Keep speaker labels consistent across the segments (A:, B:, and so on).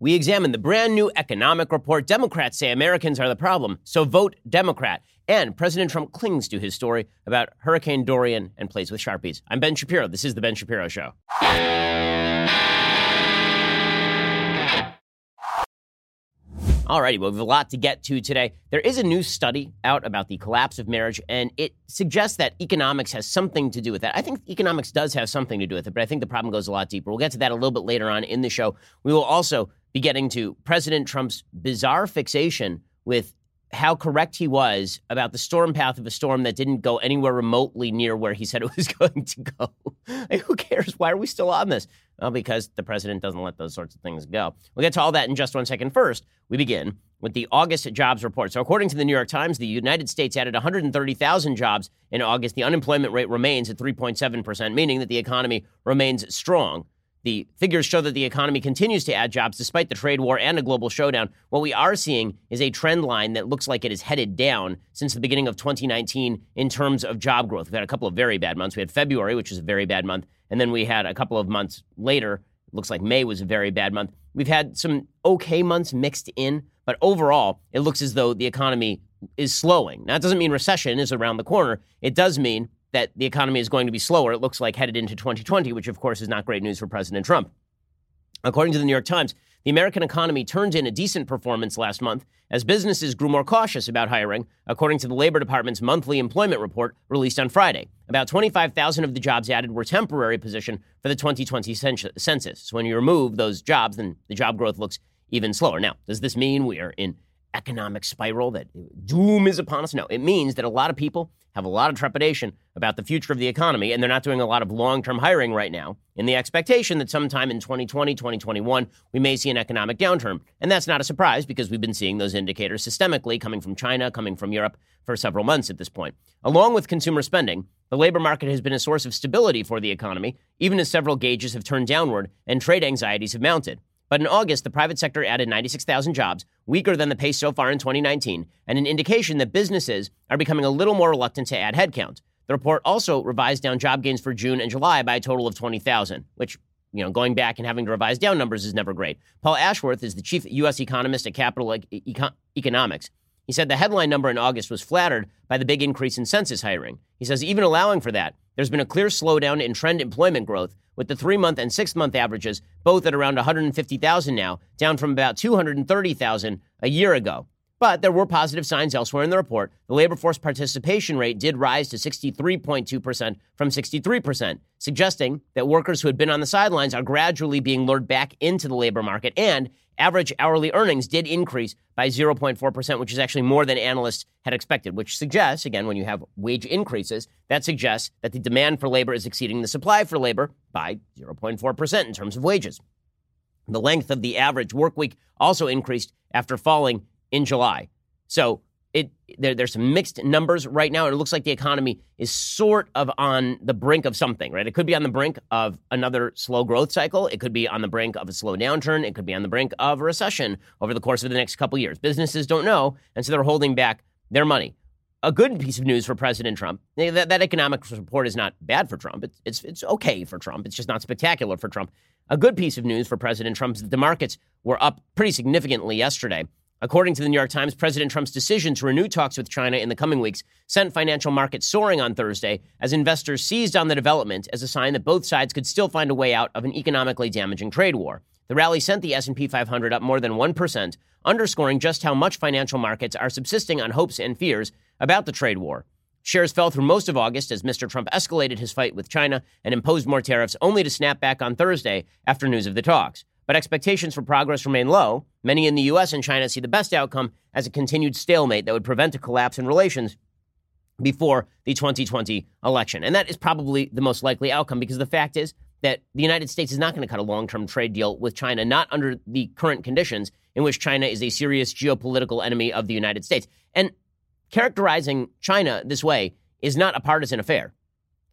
A: we examine the brand new economic report. Democrats say Americans are the problem, so vote Democrat. And President Trump clings to his story about Hurricane Dorian and plays with Sharpies. I'm Ben Shapiro. This is The Ben Shapiro Show. Alrighty, well, we have a lot to get to today. There is a new study out about the collapse of marriage, and it suggests that economics has something to do with that. I think economics does have something to do with it, but I think the problem goes a lot deeper. We'll get to that a little bit later on in the show. We will also be getting to President Trump's bizarre fixation with how correct he was about the storm path of a storm that didn't go anywhere remotely near where he said it was going to go. like, who cares? Why are we still on this? Well, because the president doesn't let those sorts of things go. We'll get to all that in just one second. First, we begin with the August jobs report. So, according to the New York Times, the United States added 130,000 jobs in August. The unemployment rate remains at 3.7%, meaning that the economy remains strong. The figures show that the economy continues to add jobs despite the trade war and a global showdown. What we are seeing is a trend line that looks like it is headed down since the beginning of 2019 in terms of job growth. We've had a couple of very bad months. We had February, which was a very bad month, and then we had a couple of months later. It looks like May was a very bad month. We've had some okay months mixed in, but overall, it looks as though the economy is slowing. Now, that doesn't mean recession is around the corner. It does mean that the economy is going to be slower, it looks like, headed into 2020, which of course is not great news for President Trump. According to the New York Times, the American economy turned in a decent performance last month as businesses grew more cautious about hiring, according to the Labor Department's monthly employment report released on Friday. About 25,000 of the jobs added were temporary position for the 2020 census. So when you remove those jobs, then the job growth looks even slower. Now, does this mean we are in economic spiral that doom is upon us? No, it means that a lot of people have a lot of trepidation about the future of the economy, and they're not doing a lot of long term hiring right now in the expectation that sometime in 2020, 2021, we may see an economic downturn. And that's not a surprise because we've been seeing those indicators systemically coming from China, coming from Europe for several months at this point. Along with consumer spending, the labor market has been a source of stability for the economy, even as several gauges have turned downward and trade anxieties have mounted. But in August, the private sector added 96,000 jobs, weaker than the pace so far in 2019, and an indication that businesses are becoming a little more reluctant to add headcount. The report also revised down job gains for June and July by a total of 20,000, which, you know, going back and having to revise down numbers is never great. Paul Ashworth is the chief U.S. economist at Capital Econ- Economics. He said the headline number in August was flattered by the big increase in census hiring. He says even allowing for that, there's been a clear slowdown in trend employment growth, with the three month and six month averages both at around 150,000 now, down from about 230,000 a year ago. But there were positive signs elsewhere in the report. The labor force participation rate did rise to 63.2% from 63%, suggesting that workers who had been on the sidelines are gradually being lured back into the labor market. And average hourly earnings did increase by 0.4%, which is actually more than analysts had expected, which suggests, again, when you have wage increases, that suggests that the demand for labor is exceeding the supply for labor by 0.4% in terms of wages. The length of the average work week also increased after falling in July. So it there, there's some mixed numbers right now. It looks like the economy is sort of on the brink of something, right? It could be on the brink of another slow growth cycle. It could be on the brink of a slow downturn. It could be on the brink of a recession over the course of the next couple years. Businesses don't know, and so they're holding back their money. A good piece of news for President Trump. Eh, that, that economic report is not bad for Trump. It's, it's, it's okay for Trump. It's just not spectacular for Trump. A good piece of news for President Trump is that the markets were up pretty significantly yesterday. According to the New York Times, President Trump's decision to renew talks with China in the coming weeks sent financial markets soaring on Thursday as investors seized on the development as a sign that both sides could still find a way out of an economically damaging trade war. The rally sent the S&P 500 up more than 1%, underscoring just how much financial markets are subsisting on hopes and fears about the trade war. Shares fell through most of August as Mr. Trump escalated his fight with China and imposed more tariffs only to snap back on Thursday after news of the talks but expectations for progress remain low. Many in the U.S. and China see the best outcome as a continued stalemate that would prevent a collapse in relations before the 2020 election. And that is probably the most likely outcome because the fact is that the United States is not going to cut a long term trade deal with China, not under the current conditions in which China is a serious geopolitical enemy of the United States. And characterizing China this way is not a partisan affair.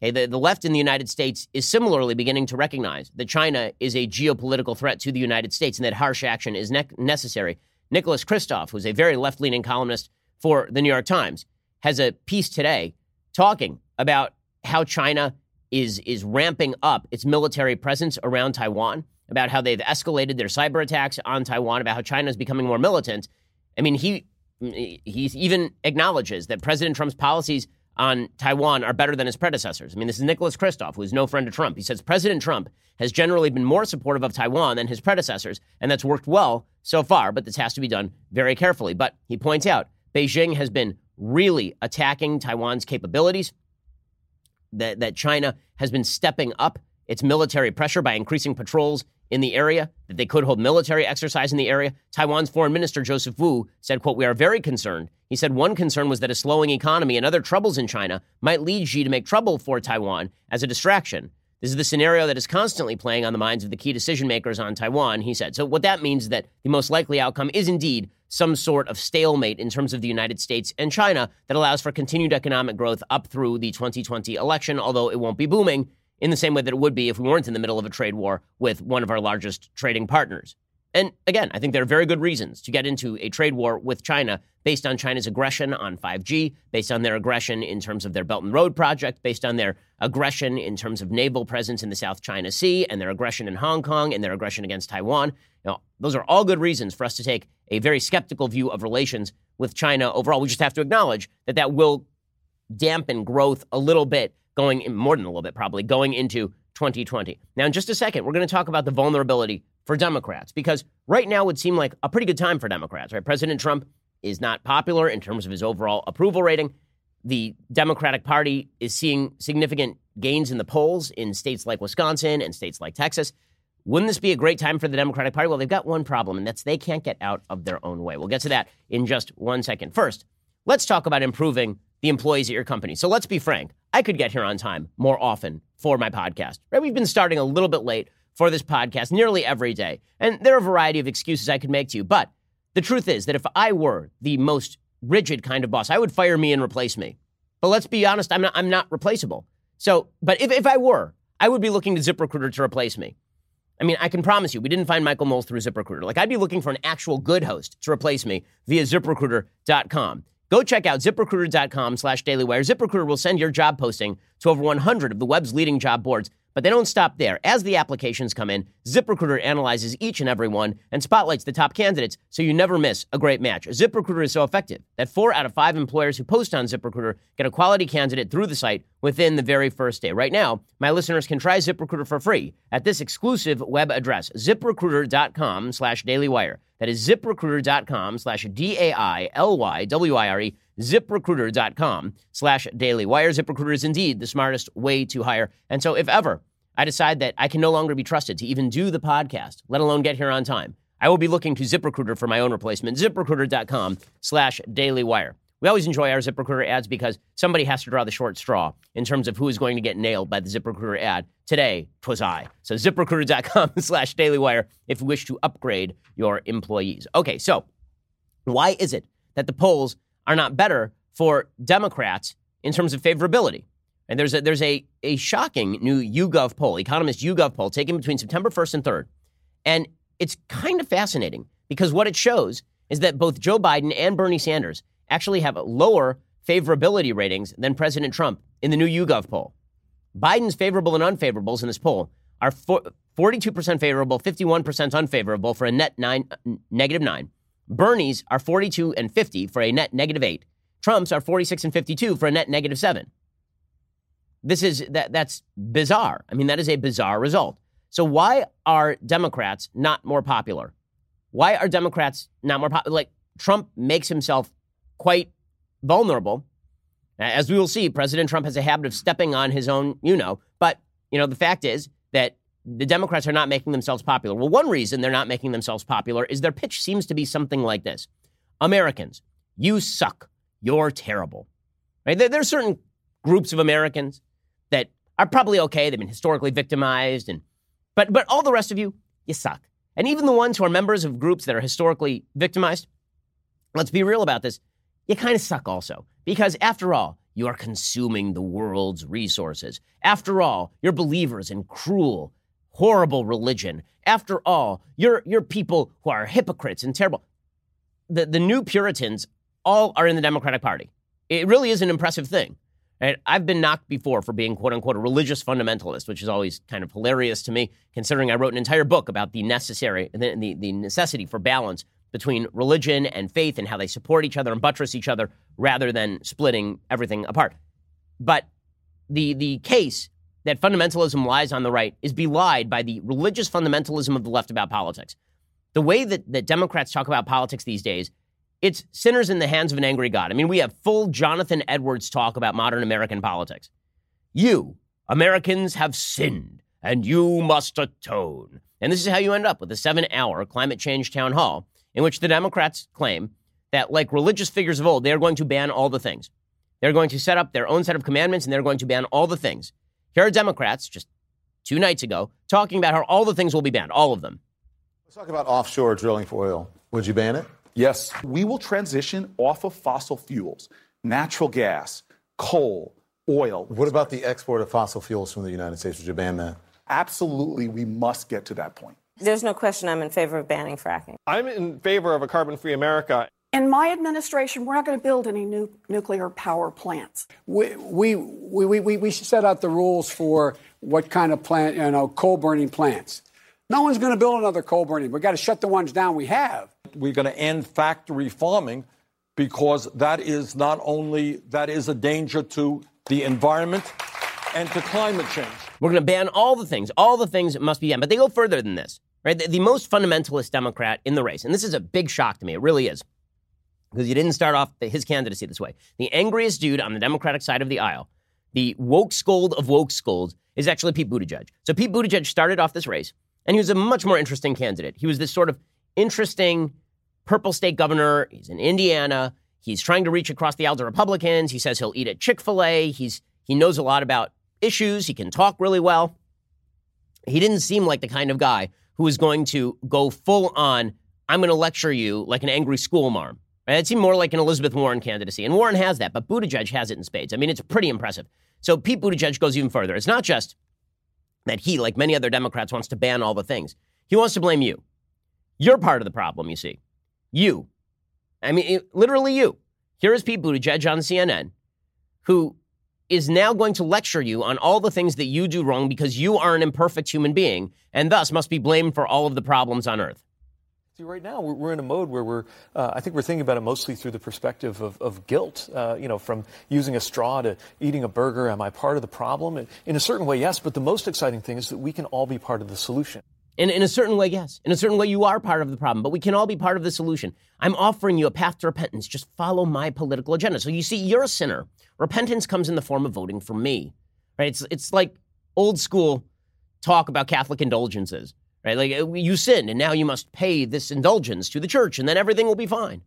A: Okay, the, the left in the United States is similarly beginning to recognize that China is a geopolitical threat to the United States and that harsh action is ne- necessary. Nicholas Kristof, who's a very left leaning columnist for the New York Times, has a piece today talking about how China is, is ramping up its military presence around Taiwan about how they've escalated their cyber attacks on Taiwan, about how China is becoming more militant. I mean, he he even acknowledges that President Trump's policies on Taiwan are better than his predecessors. I mean, this is Nicholas Kristof, who is no friend of Trump. He says President Trump has generally been more supportive of Taiwan than his predecessors, and that's worked well so far, but this has to be done very carefully. But he points out Beijing has been really attacking Taiwan's capabilities, that, that China has been stepping up its military pressure by increasing patrols in the area, that they could hold military exercise in the area. Taiwan's foreign minister, Joseph Wu, said, quote, We are very concerned. He said one concern was that a slowing economy and other troubles in China might lead Xi to make trouble for Taiwan as a distraction. This is the scenario that is constantly playing on the minds of the key decision makers on Taiwan, he said. So, what that means is that the most likely outcome is indeed some sort of stalemate in terms of the United States and China that allows for continued economic growth up through the 2020 election, although it won't be booming in the same way that it would be if we weren't in the middle of a trade war with one of our largest trading partners. And again, I think there are very good reasons to get into a trade war with China based on China's aggression on 5G, based on their aggression in terms of their Belt and Road project, based on their aggression in terms of naval presence in the South China Sea, and their aggression in Hong Kong, and their aggression against Taiwan. Now, those are all good reasons for us to take a very skeptical view of relations with China overall. We just have to acknowledge that that will dampen growth a little bit going in, more than a little bit, probably going into 2020. Now, in just a second, we're going to talk about the vulnerability for Democrats because right now would seem like a pretty good time for Democrats, right? President Trump is not popular in terms of his overall approval rating. The Democratic Party is seeing significant gains in the polls in states like Wisconsin and states like Texas. Wouldn't this be a great time for the Democratic Party? Well, they've got one problem, and that's they can't get out of their own way. We'll get to that in just one second. First, let's talk about improving the employees at your company. So let's be frank. I could get here on time more often for my podcast. Right? We've been starting a little bit late for this podcast nearly every day. And there are a variety of excuses I could make to you. But the truth is that if I were the most rigid kind of boss, I would fire me and replace me. But let's be honest, I'm not, I'm not replaceable. So, but if, if I were, I would be looking to ZipRecruiter to replace me. I mean, I can promise you, we didn't find Michael Knowles through ZipRecruiter. Like, I'd be looking for an actual good host to replace me via ziprecruiter.com. Go check out ziprecruiter.com slash dailywire. ZipRecruiter will send your job posting to over 100 of the web's leading job boards. But they don't stop there. As the applications come in, ZipRecruiter analyzes each and every one and spotlights the top candidates so you never miss a great match. ZipRecruiter is so effective that four out of five employers who post on ZipRecruiter get a quality candidate through the site within the very first day. Right now, my listeners can try ZipRecruiter for free at this exclusive web address, ziprecruiter.com slash dailywire. That is ziprecruiter.com slash D-A-I-L-Y-W-I-R-E, ziprecruiter.com slash dailywire. ZipRecruiter is indeed the smartest way to hire. And so if ever I decide that I can no longer be trusted to even do the podcast, let alone get here on time, I will be looking to ZipRecruiter for my own replacement, ziprecruiter.com slash dailywire. We always enjoy our ZipRecruiter ads because somebody has to draw the short straw in terms of who is going to get nailed by the ZipRecruiter ad. Today, twas I. So ziprecruiter.com slash dailywire if you wish to upgrade your employees. Okay, so why is it that the polls are not better for Democrats in terms of favorability? And there's a, there's a, a shocking new YouGov poll, economist YouGov poll, taken between September 1st and 3rd. And it's kind of fascinating because what it shows is that both Joe Biden and Bernie Sanders actually have lower favorability ratings than President Trump in the new YouGov poll. Biden's favorable and unfavorables in this poll are 42% favorable, 51% unfavorable for a net nine, negative nine. Bernie's are 42 and 50 for a net negative eight. Trump's are 46 and 52 for a net negative seven. This is that that's bizarre. I mean, that is a bizarre result. So why are Democrats not more popular? Why are Democrats not more popular? Like Trump makes himself quite vulnerable. As we will see, President Trump has a habit of stepping on his own, you know. But, you know, the fact is that the Democrats are not making themselves popular. Well, one reason they're not making themselves popular is their pitch seems to be something like this Americans, you suck. You're terrible. Right? There, there are certain groups of Americans that are probably okay. They've been historically victimized, and but but all the rest of you, you suck. And even the ones who are members of groups that are historically victimized, let's be real about this you kind of suck also. Because after all, you are consuming the world's resources. After all, you're believers in cruel, horrible religion. After all, you're, you're people who are hypocrites and terrible. The, the new Puritans all are in the Democratic Party. It really is an impressive thing. Right? I've been knocked before for being quote unquote a religious fundamentalist, which is always kind of hilarious to me, considering I wrote an entire book about the necessary the, the, the necessity for balance between religion and faith and how they support each other and buttress each other rather than splitting everything apart. But the the case that fundamentalism lies on the right is belied by the religious fundamentalism of the left about politics. The way that, that Democrats talk about politics these days it's sinners in the hands of an angry God. I mean, we have full Jonathan Edwards talk about modern American politics. You, Americans, have sinned, and you must atone. And this is how you end up with a seven hour climate change town hall in which the Democrats claim that, like religious figures of old, they are going to ban all the things. They're going to set up their own set of commandments and they're going to ban all the things. Here are Democrats just two nights ago talking about how all the things will be banned, all of them.
B: Let's talk about offshore drilling for oil. Would you ban it?
C: Yes, we will transition off of fossil fuels, natural gas, coal, oil.
B: What about the export of fossil fuels from the United States? Would you ban that?
C: Absolutely, we must get to that point.
D: There's no question I'm in favor of banning fracking.
E: I'm in favor of a carbon free America.
F: In my administration, we're not going to build any new nuclear power plants.
G: We, we, we, we, we set out the rules for what kind of plant, you know, coal burning plants. No one's going to build another coal burning. We've got to shut the ones down we have.
H: We're going to end factory farming because that is not only that is a danger to the environment and to climate change.
A: We're going to ban all the things. All the things must be banned. But they go further than this, right? The, the most fundamentalist Democrat in the race, and this is a big shock to me. It really is, because he didn't start off his candidacy this way. The angriest dude on the Democratic side of the aisle, the woke scold of woke scolds, is actually Pete Buttigieg. So Pete Buttigieg started off this race and he was a much more interesting candidate. He was this sort of interesting purple state governor. He's in Indiana. He's trying to reach across the aisle to Republicans. He says he'll eat at Chick fil A. He's, he knows a lot about issues. He can talk really well. He didn't seem like the kind of guy who was going to go full on, I'm going to lecture you like an angry school marm. Right? It seemed more like an Elizabeth Warren candidacy. And Warren has that, but Buttigieg has it in spades. I mean, it's pretty impressive. So Pete Buttigieg goes even further. It's not just that he, like many other Democrats, wants to ban all the things. He wants to blame you. You're part of the problem, you see. You. I mean, it, literally you. Here is Pete Buttigieg on CNN, who is now going to lecture you on all the things that you do wrong because you are an imperfect human being and thus must be blamed for all of the problems on earth.
I: See, right now we're, in a mode where we're, uh, I think we're thinking about it mostly through the perspective of, of guilt. Uh, you know, from using a straw to eating a burger. Am I part of the problem? In a certain way, yes. But the most exciting thing is that we can all be part of the solution.
A: In, in a certain way, yes. In a certain way, you are part of the problem, but we can all be part of the solution. I'm offering you a path to repentance. Just follow my political agenda. So you see, you're a sinner. Repentance comes in the form of voting for me. Right? It's it's like old school talk about Catholic indulgences right? Like uh, you sinned, and now you must pay this indulgence to the church, and then everything will be fine.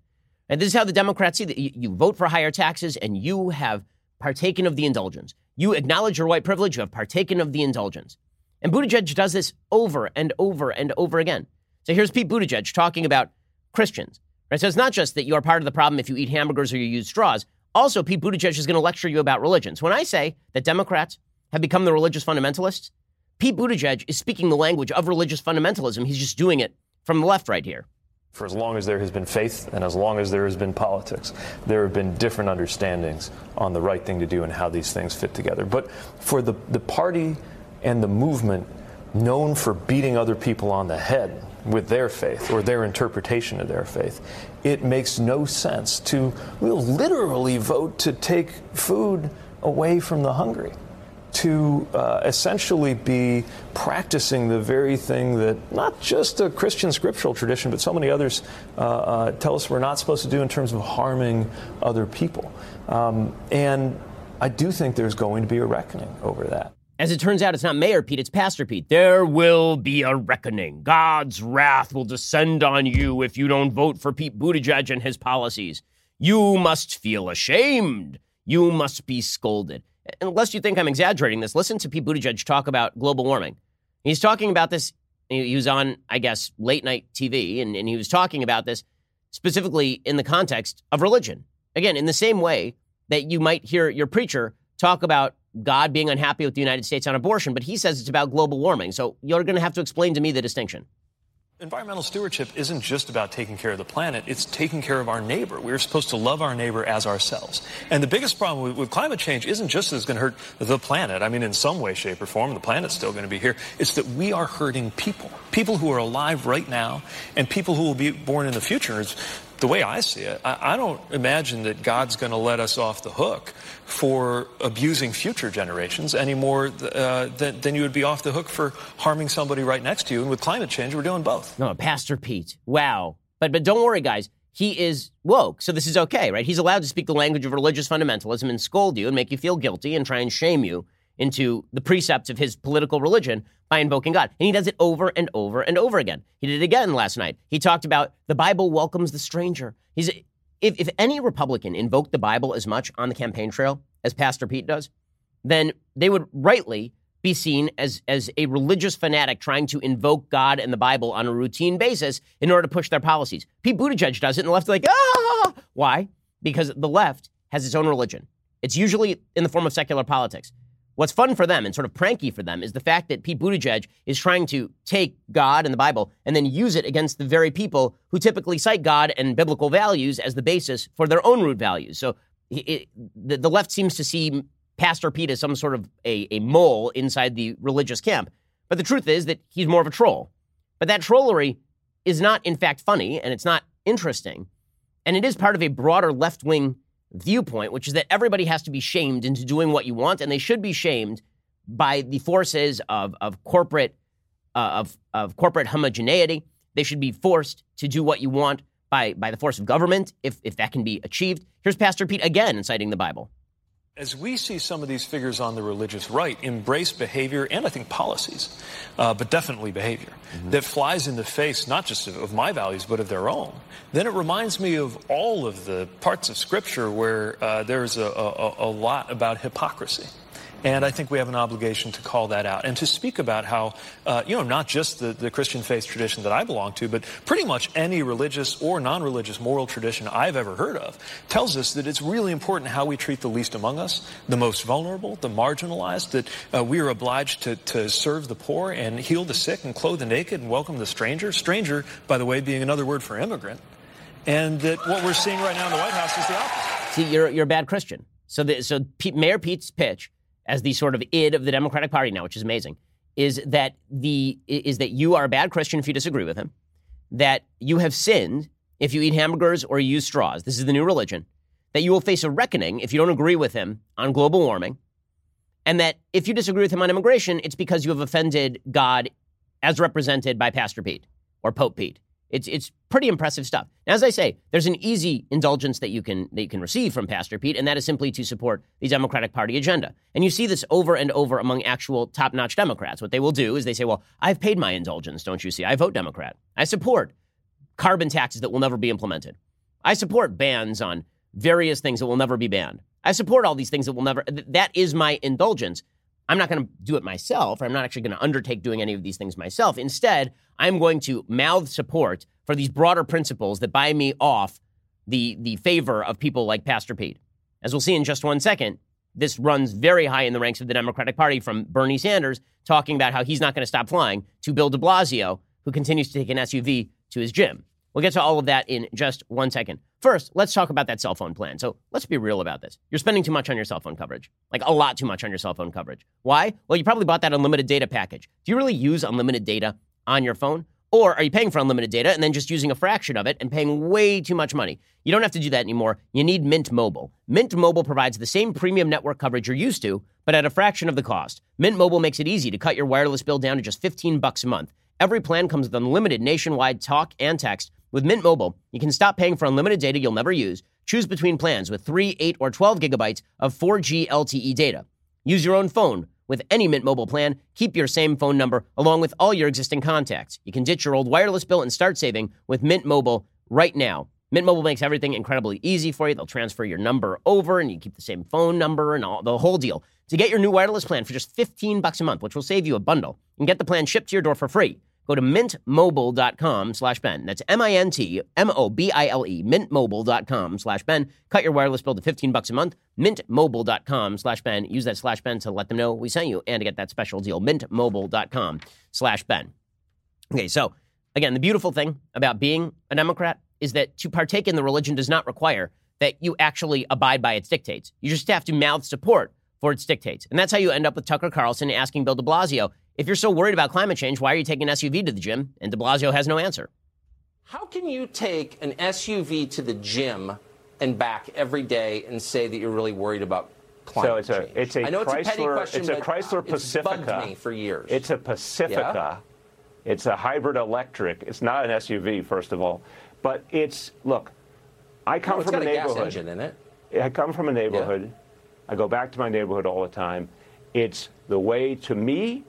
A: And this is how the Democrats see that you vote for higher taxes, and you have partaken of the indulgence. You acknowledge your white privilege, you have partaken of the indulgence. And Buttigieg does this over and over and over again. So here's Pete Buttigieg talking about Christians. Right? So it's not just that you are part of the problem if you eat hamburgers or you use straws. Also, Pete Buttigieg is going to lecture you about religions. When I say that Democrats have become the religious fundamentalists, Pete Buttigieg is speaking the language of religious fundamentalism. He's just doing it from the left right here.
I: For as long as there has been faith and as long as there has been politics, there have been different understandings on the right thing to do and how these things fit together. But for the, the party and the movement known for beating other people on the head with their faith or their interpretation of their faith, it makes no sense to we'll literally vote to take food away from the hungry to uh, essentially be practicing the very thing that not just a Christian scriptural tradition, but so many others uh, uh, tell us we're not supposed to do in terms of harming other people. Um, and I do think there's going to be a reckoning over that.
A: As it turns out, it's not Mayor Pete, it's Pastor Pete. There will be a reckoning. God's wrath will descend on you if you don't vote for Pete Buttigieg and his policies. You must feel ashamed. You must be scolded unless you think I'm exaggerating this, listen to Pete Buttigieg talk about global warming. He's talking about this. He was on, I guess, late night TV, and, and he was talking about this specifically in the context of religion. Again, in the same way that you might hear your preacher talk about God being unhappy with the United States on abortion, but he says it's about global warming. So you're going to have to explain to me the distinction.
I: Environmental stewardship isn't just about taking care of the planet, it's taking care of our neighbor. We're supposed to love our neighbor as ourselves. And the biggest problem with, climate change isn't just that it's going to hurt the planet. I mean, in some way, shape, or form, the planet's still going to be here. It's that we are hurting people. People who are alive right now and people who will be born in the future. It's, the way I see it, I, I don't imagine that God's going to let us off the hook for abusing future generations any more uh, than, than you would be off the hook for harming somebody right next to you. And with climate change, we're doing both.
A: No, Pastor Pete. Wow. But but don't worry, guys. He is woke, so this is okay, right? He's allowed to speak the language of religious fundamentalism and scold you and make you feel guilty and try and shame you into the precepts of his political religion by invoking God. And he does it over and over and over again. He did it again last night. He talked about the Bible welcomes the stranger. He's if, if any Republican invoked the Bible as much on the campaign trail as Pastor Pete does, then they would rightly be seen as, as a religious fanatic trying to invoke God and the Bible on a routine basis in order to push their policies. Pete Buttigieg does it, and the left is like, ah! Why? Because the left has its own religion. It's usually in the form of secular politics. What's fun for them and sort of pranky for them is the fact that Pete Buttigieg is trying to take God and the Bible and then use it against the very people who typically cite God and biblical values as the basis for their own root values. So it, the, the left seems to see Pastor Pete as some sort of a, a mole inside the religious camp. But the truth is that he's more of a troll. But that trollery is not, in fact, funny and it's not interesting. And it is part of a broader left wing viewpoint, which is that everybody has to be shamed into doing what you want, and they should be shamed by the forces of, of corporate uh, of, of corporate homogeneity. They should be forced to do what you want by, by the force of government, if, if that can be achieved. Here's Pastor Pete again citing the Bible.
I: As we see some of these figures on the religious right embrace behavior and I think policies, uh, but definitely behavior, mm-hmm. that flies in the face not just of, of, my values but of their own, then it reminds me of all of the parts of Scripture where uh, there's a, a, a lot about hypocrisy. And I think we have an obligation to call that out and to speak about how, uh, you know, not just the, the Christian faith tradition that I belong to, but pretty much any religious or non religious moral tradition I've ever heard of tells us that it's really important how we treat the least among us, the most vulnerable, the marginalized, that uh, we are obliged to, to serve the poor and heal the sick and clothe the naked and welcome the stranger. Stranger, by the way, being another word for immigrant. And that what we're seeing right now in the White House is the opposite.
A: See, you're, you're a bad Christian. So, the, so Mayor Pete's pitch as the sort of id of the Democratic Party now, which is amazing, is that the is that you are a bad Christian if you disagree with him, that you have sinned if you eat hamburgers or use straws. This is the new religion. That you will face a reckoning if you don't agree with him on global warming, and that if you disagree with him on immigration, it's because you have offended God as represented by Pastor Pete or Pope Pete. It's it's pretty impressive stuff. Now, as I say, there's an easy indulgence that you can that you can receive from Pastor Pete, and that is simply to support the Democratic Party agenda. And you see this over and over among actual top-notch Democrats. What they will do is they say, "Well, I've paid my indulgence, don't you see? I vote Democrat. I support carbon taxes that will never be implemented. I support bans on various things that will never be banned. I support all these things that will never. That is my indulgence." I'm not going to do it myself, or I'm not actually going to undertake doing any of these things myself. Instead, I'm going to mouth support for these broader principles that buy me off the, the favor of people like Pastor Pete. As we'll see in just one second, this runs very high in the ranks of the Democratic Party from Bernie Sanders talking about how he's not going to stop flying to Bill de Blasio, who continues to take an SUV to his gym. We'll get to all of that in just one second. First, let's talk about that cell phone plan. So let's be real about this. You're spending too much on your cell phone coverage, like a lot too much on your cell phone coverage. Why? Well, you probably bought that unlimited data package. Do you really use unlimited data on your phone? Or are you paying for unlimited data and then just using a fraction of it and paying way too much money? You don't have to do that anymore. You need Mint Mobile. Mint Mobile provides the same premium network coverage you're used to, but at a fraction of the cost. Mint Mobile makes it easy to cut your wireless bill down to just 15 bucks a month. Every plan comes with unlimited nationwide talk and text. With Mint Mobile, you can stop paying for unlimited data you'll never use. Choose between plans with 3, 8, or 12 gigabytes of 4G LTE data. Use your own phone with any Mint Mobile plan, keep your same phone number along with all your existing contacts. You can ditch your old wireless bill and start saving with Mint Mobile right now. Mint Mobile makes everything incredibly easy for you. They'll transfer your number over and you keep the same phone number and all the whole deal. To get your new wireless plan for just 15 bucks a month, which will save you a bundle, and get the plan shipped to your door for free. Go to mintmobile.com slash Ben. That's M-I-N-T-M-O-B-I-L-E, mintmobile.com slash Ben. Cut your wireless bill to 15 bucks a month. Mintmobile.com slash Ben. Use that slash Ben to let them know we sent you and to get that special deal. Mintmobile.com slash Ben. Okay, so Again, the beautiful thing about being a Democrat is that to partake in the religion does not require that you actually abide by its dictates. You just have to mouth support for its dictates. And that's how you end up with Tucker Carlson asking Bill de Blasio, if you're so worried about climate change, why are you taking an SUV to the gym? And de Blasio has no answer.
J: How can you take an SUV to the gym and back every day and say that you're really worried about climate
K: so it's
J: change?
K: a it's a
J: I know
K: Chrysler,
J: it's a petty question,
K: it's a
J: but
K: Chrysler
J: it's
K: Pacifica.
J: bugged me for years.
K: It's a Pacifica. It's a hybrid electric. It's not an SUV, first of all, but it's look. I come
J: No, it's
K: from
J: got
K: a
J: a gas
K: neighborhood.
J: engine in it.
K: I come from a neighborhood. I go back to my neighborhood all the time. It's the way to me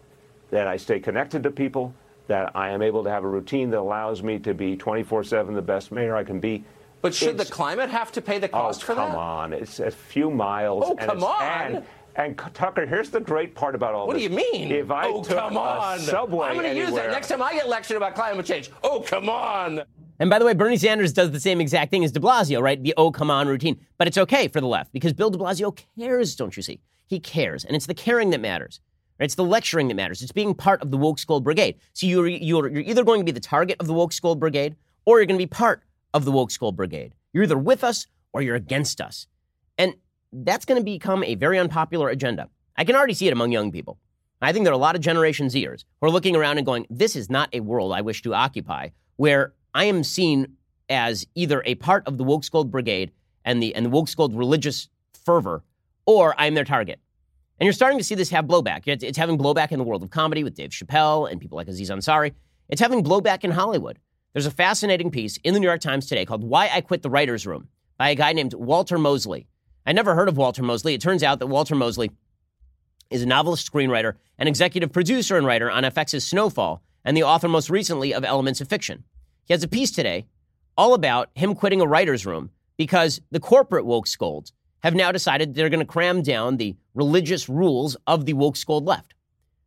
K: that I stay connected to people, that I am able to have a routine that allows me to be 24 7 the best mayor I can be.
J: But should
K: It's-
J: the climate have to pay the
K: Oh,
J: cost for that?
K: come on. It's a few miles.
J: Oh,
K: and
J: come on.
K: And, and Tucker, here's the great part about all this.
J: What do you mean?
K: If I
J: oh,
K: took
J: come
K: a
J: on.
K: subway
J: I'm going to use that next time I get lectured about climate change. Oh, come on.
A: And by the way, Bernie Sanders does the same exact thing as de Blasio, right? The oh, come on routine. But it's okay for the left because Bill de Blasio cares, don't you see? He cares. And it's the caring that matters. It's the lecturing that matters. It's being part of the woke skull brigade. So you're, you're, you're either going to be the target of the woke skull brigade or you're going to be part of the woke skull brigade. You're either with us or you're against us. And that's going to become a very unpopular agenda. I can already see it among young people. I think there are a lot of Generation Zers who are looking around and going, this is not a world I wish to occupy, where I am seen as either a part of the woke scold brigade and the, and the woke scold religious fervor, or I'm their target. And you're starting to see this have blowback. It's, having blowback in the world of comedy with Dave Chappelle and people like Aziz Ansari. It's having blowback in Hollywood. There's a fascinating piece in the New York Times today called Why I Quit the Writer's Room by a guy named Walter Mosley. I never heard of Walter Mosley. It turns out that Walter Mosley is a novelist, screenwriter, and executive producer and writer on FX's Snowfall, and the author most recently of Elements of Fiction. He has a piece today all about him quitting a writer's room because the corporate woke scolds have now decided they're going to cram down the religious rules of the woke scold left.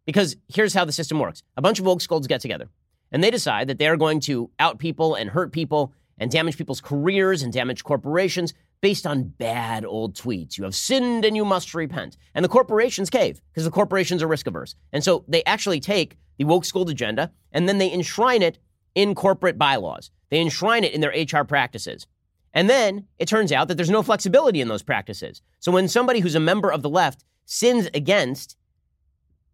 A: Because here's how the system works a bunch of woke scolds get together, and they decide that they're going to out people and hurt people and damage people's careers and damage corporations based on bad old tweets. You have sinned and you must repent. And the corporations cave because the corporations are risk averse. And so they actually take the woke school agenda and then they enshrine it in corporate bylaws. They enshrine it in their HR practices. And then it turns out that there's no flexibility in those practices. So when somebody who's a member of the left sins against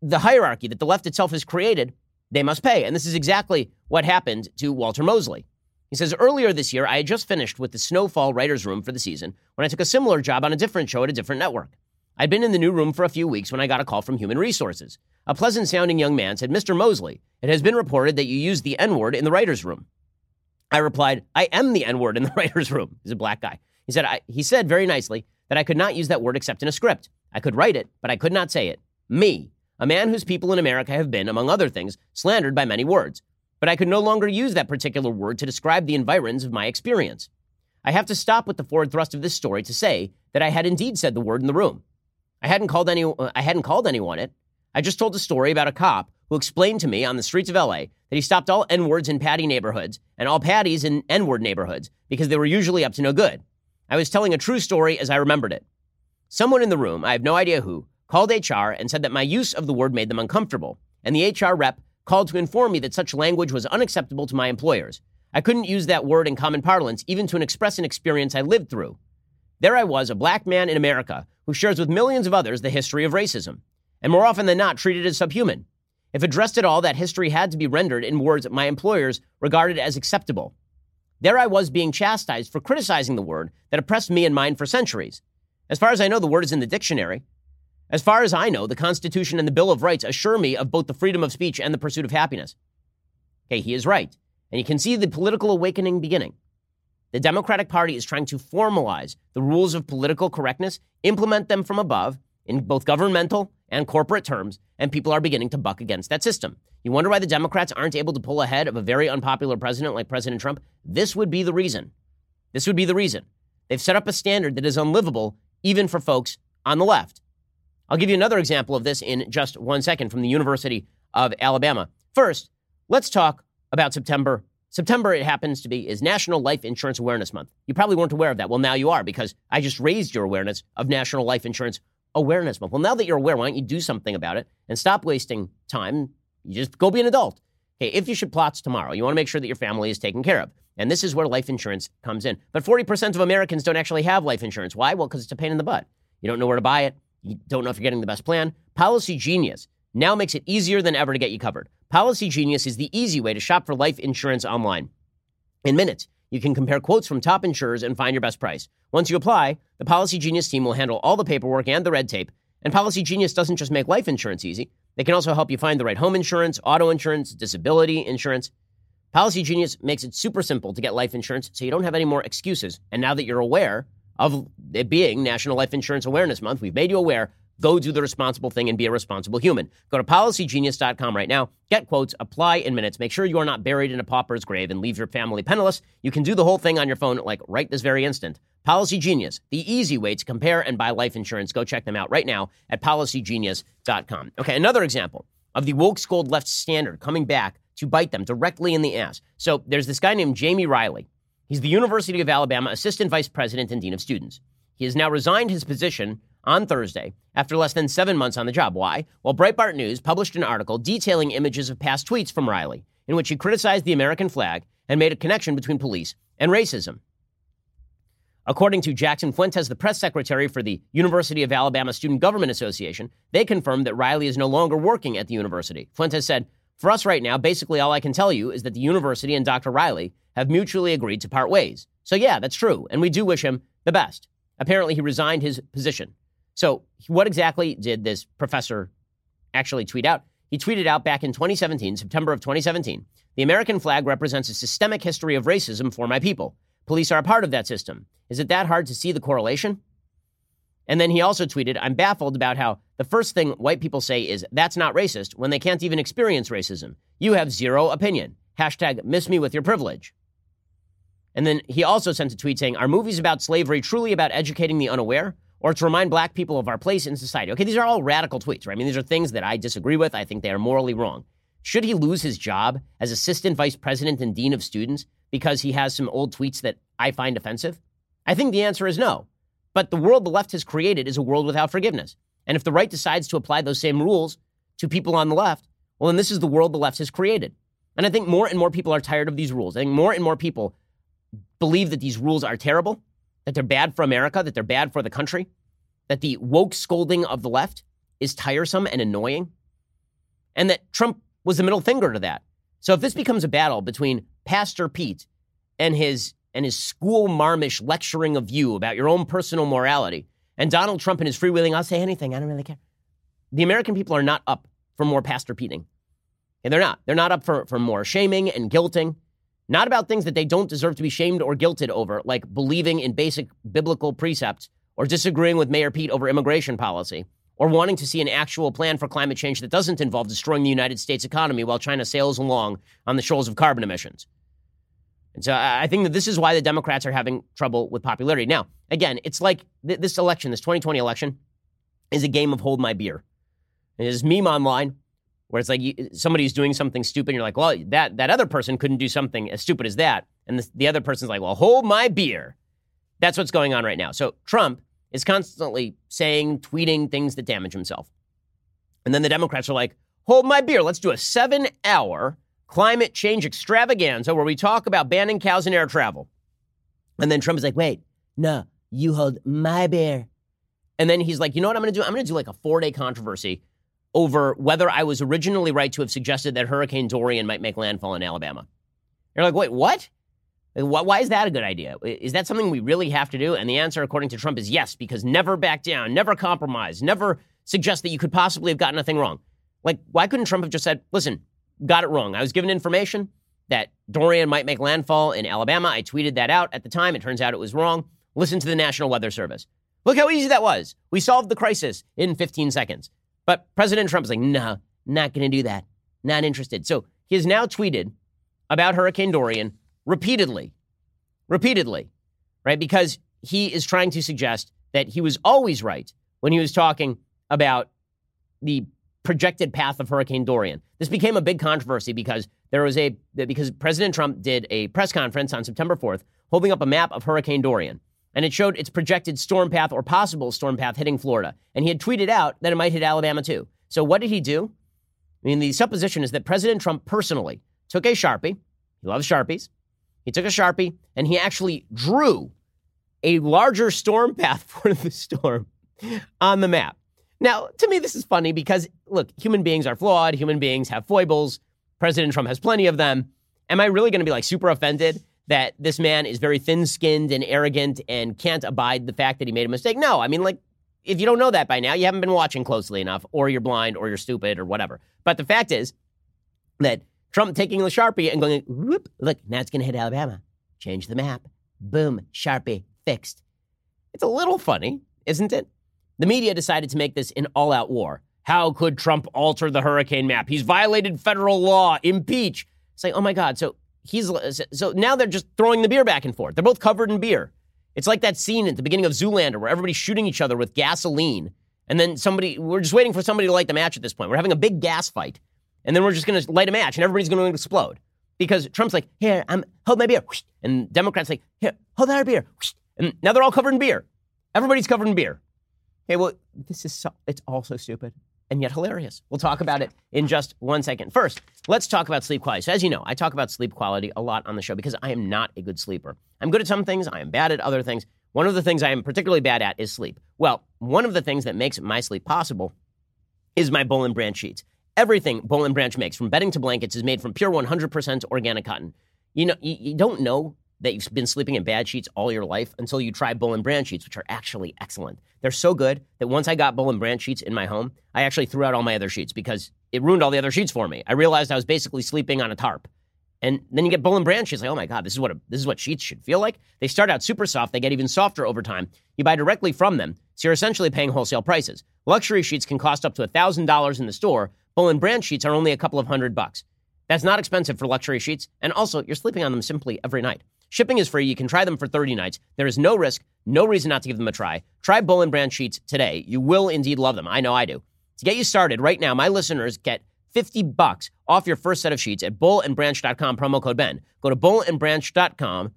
A: the hierarchy that the left itself has created, they must pay. And this is exactly what happened to Walter Mosley. He says, Earlier this year, I had just finished with the Snowfall Writers Room for the season when I took a similar job on a different show at a different network. I'd been in the new room for a few weeks when I got a call from Human Resources. A pleasant sounding young man said, Mr. Mosley, it has been reported that you used the N word in the writers' room. I replied, I am the N word in the writers' room. He's a black guy. He said, I, he said very nicely that I could not use that word except in a script. I could write it, but I could not say it. Me, a man whose people in America have been, among other things, slandered by many words. But I could no longer use that particular word to describe the environs of my experience. I have to stop with the forward thrust of this story to say that I had indeed said the word in the room. I hadn't called any, uh, I hadn't called anyone it. I just told a story about a cop who explained to me on the streets of LA that he stopped all N words in Patty neighborhoods and all Patties in N word neighborhoods because they were usually up to no good. I was telling a true story as I remembered it. Someone in the room, I have no idea who, called HR and said that my use of the word made them uncomfortable, and the HR rep called to inform me that such language was unacceptable to my employers. I couldn't use that word in common parlance even to express an experience I lived through. There I was, a black man in America who shares with millions of others the history of racism, and more often than not treated as subhuman. If addressed at all, that history had to be rendered in words my employers regarded as acceptable. There I was being chastised for criticizing the word that oppressed me and mine for centuries. As far as I know, the word is in the dictionary. As far as I know, the Constitution and the Bill of Rights assure me of both the freedom of speech and the pursuit of happiness. Okay, he is right. And you can see the political awakening beginning. The Democratic Party is trying to formalize the rules of political correctness, implement them from above in both governmental and corporate terms, and people are beginning to buck against that system. You wonder why the Democrats aren't able to pull ahead of a very unpopular president like President Trump? This would be the reason. This would be the reason. They've set up a standard that is unlivable even for folks on the left. I'll give you another example of this in just one second from the University of Alabama. First, let's talk about September. September, it happens to be, is National Life Insurance Awareness Month. You probably weren't aware of that. Well, now you are because I just raised your awareness of National Life Insurance Awareness Month. Well, now that you're aware, why don't you do something about it and stop wasting time? You just go be an adult. Okay, if you should plots tomorrow, you want to make sure that your family is taken care of. And this is where life insurance comes in. But 40% of Americans don't actually have life insurance. Why? Well, because it's a pain in the butt. You don't know where to buy it. You don't know if you're getting the best plan. Policy Genius now makes it easier than ever to get you covered. Policy Genius is the easy way to shop for life insurance online. In minutes, you can compare quotes from top insurers and find your best price. Once you apply, the Policy Genius team will handle all the paperwork and the red tape. And Policy Genius doesn't just make life insurance easy, they can also help you find the right home insurance, auto insurance, disability insurance. Policy Genius makes it super simple to get life insurance so you don't have any more excuses. And now that you're aware of it being National Life Insurance Awareness Month, we've made you aware. Go do the responsible thing and be a responsible human. Go to policygenius.com right now. Get quotes, apply in minutes. Make sure you are not buried in a pauper's grave and leave your family penniless. You can do the whole thing on your phone, like right this very instant. Policy Genius, the easy way to compare and buy life insurance. Go check them out right now at policygenius.com. Okay, another example of the woke scold left standard coming back to bite them directly in the ass. So there's this guy named Jamie Riley. He's the University of Alabama Assistant Vice President and Dean of Students. He has now resigned his position on Thursday after less than seven months on the job. Why? Well, Breitbart News published an article detailing images of past tweets from Riley in which he criticized the American flag and made a connection between police and racism. According to Jackson Fuentes, the press secretary for the University of Alabama Student Government Association, they confirmed that Riley is no longer working at the university. Fuentes said, For us right now, basically all I can tell you is that the university and Dr. Riley have mutually agreed to part ways. So, yeah, that's true, and we do wish him the best. Apparently, he resigned his position. So, what exactly did this professor actually tweet out? He tweeted out back in 2017, September of 2017, the American flag represents a systemic history of racism for my people. Police are a part of that system. Is it that hard to see the correlation? And then he also tweeted, I'm baffled about how the first thing white people say is, that's not racist, when they can't even experience racism. You have zero opinion. Hashtag miss me with your privilege. And then he also sent a tweet saying, Are movies about slavery truly about educating the unaware or to remind black people of our place in society? Okay, these are all radical tweets, right? I mean, these are things that I disagree with. I think they are morally wrong. Should he lose his job as assistant vice president and dean of students because he has some old tweets that I find offensive? I think the answer is no. But the world the left has created is a world without forgiveness. And if the right decides to apply those same rules to people on the left, well, then this is the world the left has created. And I think more and more people are tired of these rules. I think more and more people believe that these rules are terrible, that they're bad for America, that they're bad for the country, that the woke scolding of the left is tiresome and annoying, and that Trump was the middle finger to that. So if this becomes a battle between Pastor Pete and his and his school marmish lecturing of you about your own personal morality, and Donald Trump and his freewheeling, I'll say anything, I don't really care. The American people are not up for more Pastor Peting. And they're not. They're not up for, for more shaming and guilting, not about things that they don't deserve to be shamed or guilted over, like believing in basic biblical precepts or disagreeing with Mayor Pete over immigration policy or wanting to see an actual plan for climate change that doesn't involve destroying the United States economy while China sails along on the shoals of carbon emissions. And so I think that this is why the Democrats are having trouble with popularity. Now, again, it's like th- this election, this 2020 election, is a game of hold my beer. It is meme online where it's like you, somebody's doing something stupid, and you're like, well, that, that other person couldn't do something as stupid as that. And the, the other person's like, well, hold my beer. That's what's going on right now. So Trump is constantly saying, tweeting things that damage himself. And then the Democrats are like, hold my beer. Let's do a seven hour climate change extravaganza where we talk about banning cows in air travel. And then Trump is like, wait, no, you hold my beer. And then he's like, you know what I'm going to do? I'm going to do like a four day controversy over whether I was originally right to have suggested that Hurricane Dorian might make landfall in Alabama. You're like, wait, what? Why is that a good idea? Is that something we really have to do? And the answer, according to Trump, is yes, because never back down, never compromise, never suggest that you could possibly have gotten nothing wrong. Like, why couldn't Trump have just said, listen, got it wrong? I was given information that Dorian might make landfall in Alabama. I tweeted that out at the time. It turns out it was wrong. Listen to the National Weather Service. Look how easy that was. We solved the crisis in 15 seconds. But President Trump's like, no, not going to do that. Not interested. So he has now tweeted about Hurricane Dorian repeatedly, repeatedly, right? Because he is trying to suggest that he was always right when he was talking about the projected path of Hurricane Dorian. This became a big controversy because there was a because President Trump did a press conference on September 4th holding up a map of Hurricane Dorian and it showed its projected storm path or possible storm path hitting Florida. And he had tweeted out that it might hit Alabama too. So what did he do? I mean, the supposition is that President Trump personally took a Sharpie. He loves Sharpies. He took a Sharpie and he actually drew a larger storm path for the storm on the map. Now, to me, this is funny because, look, human beings are flawed. Human beings have foibles. President Trump has plenty of them. Am I really going to be like super offended that this man is very thin skinned and arrogant and can't abide the fact that he made a mistake? No. I mean, like, if you don't know that by now, you haven't been watching closely enough, or you're blind, or you're stupid, or whatever. But the fact is that Trump taking the Sharpie and going, whoop, look, now it's going to hit Alabama. Change the map. Boom, Sharpie, fixed. It's a little funny, isn't it? The media decided to make this an all out war. How could Trump alter the hurricane map? He's violated federal law. Impeach. It's like, oh my God. So he's so now they're just throwing the beer back and forth. They're both covered in beer. It's like that scene at the beginning of Zoolander where everybody's shooting each other with gasoline. And then somebody, we're just waiting for somebody to light the match at this point. We're having a big gas fight. And then we're just going to light a match and everybody's going to explode. Because Trump's like, here, I'm, hold my beer. And Democrats like, here, hold our beer. And now they're all covered in beer. Everybody's covered in beer. Okay, well, this is so, it's all so stupid and yet hilarious. We'll talk about it in just one second. First, let's talk about sleep quality. So, as you know, I talk about sleep quality a lot on the show because I am not a good sleeper. I'm good at some things, I am bad at other things. One of the things I am particularly bad at is sleep. Well, one of the things that makes my sleep possible is my Boll and Branch sheets. Everything Boll and Branch makes, from bedding to blankets, is made from pure 100% organic cotton. You know, you, you don't know that you've been sleeping in bad sheets all your life until you try Boll and Branch sheets, which are actually excellent. They're so good that once I got Boll and Branch sheets in my home, I actually threw out all my other sheets because it ruined all the other sheets for me. I realized I was basically sleeping on a tarp. And then you get Boll and Branch sheets, like, oh my God, this is what a, this is what sheets should feel like. They start out super soft, they get even softer over time. You buy directly from them, so you're essentially paying wholesale prices. Luxury sheets can cost up to $1,000 in the store. Boll and Branch sheets are only a couple of hundred bucks. That's not expensive for luxury sheets, and also you're sleeping on them simply every night. Shipping is free. You can try them for 30 nights. There is no risk, no reason not to give them a try. Try Boll and Branch sheets today. You will indeed love them. I know I do. To get you started right now, my listeners get 50 bucks off your first set of sheets at bollandbranch.com promo code Ben. Go to bollandbranch.com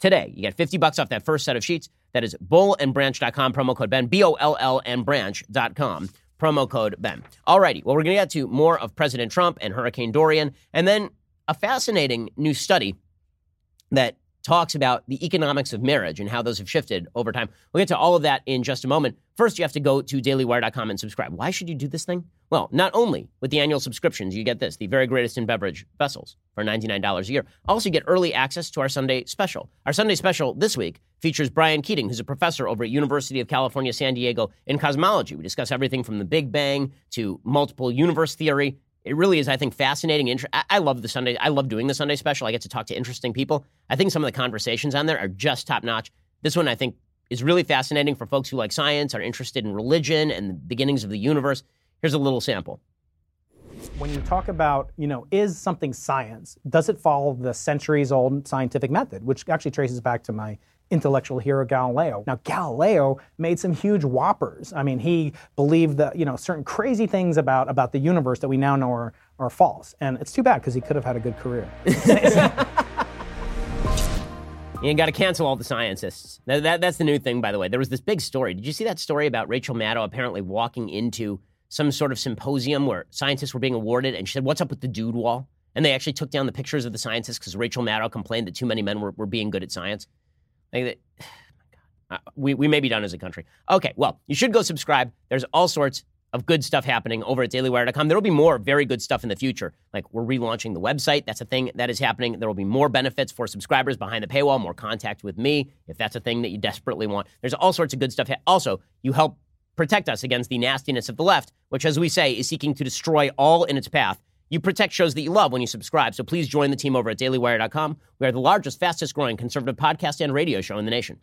A: today. You get 50 bucks off that first set of sheets. That is bollandbranch.com promo code Ben, B O L L and branch.com promo code Ben. Alrighty, well, we're going to get to more of President Trump and Hurricane Dorian, and then a fascinating new study that talks about the economics of marriage and how those have shifted over time. We'll get to all of that in just a moment. First, you have to go to dailywire.com and subscribe. Why should you do this thing? Well, not only with the annual subscriptions, you get this, the very greatest in beverage vessels for $99 a year. Also, you get early access to our Sunday special. Our Sunday special this week features Brian Keating, who's a professor over at University of California, San Diego in cosmology. We discuss everything from the Big Bang to multiple universe theory it really is, I think, fascinating. Inter- I-, I love the Sunday. I love doing the Sunday special. I get to talk to interesting people. I think some of the conversations on there are just top notch. This one, I think, is really fascinating for folks who like science, are interested in religion and the beginnings of the universe. Here's a little sample.
L: When you talk about, you know, is something science? Does it follow the centuries old scientific method, which actually traces back to my intellectual hero Galileo. Now Galileo made some huge whoppers. I mean, he believed that you know certain crazy things about about the universe that we now know are are false, and it's too bad because he could have had a good career.
A: You got to cancel all the scientists. That, that, that's the new thing, by the way. There was this big story. Did you see that story about Rachel Maddow apparently walking into some sort of symposium where scientists were being awarded, and she said, "What's up with the dude wall?" And they actually took down the pictures of the scientists because Rachel Maddow complained that too many men were, were being good at science. Like, uh, we, we may be done as a country. Okay, well, you should go subscribe. There's all sorts of good stuff happening over at dailywire.com. There will be more very good stuff in the future. Like we're relaunching the website. That's a thing that is happening. There will be more benefits for subscribers behind the paywall, more contact with me if that's a thing that you desperately want. There's all sorts of good stuff. Also, you help protect us against the nastiness of the left, which, as we say, is seeking to destroy all in its path. You protect shows that you love when you subscribe. So please join the team over at dailywire.com. We are the largest, fastest growing conservative podcast and radio show in the nation.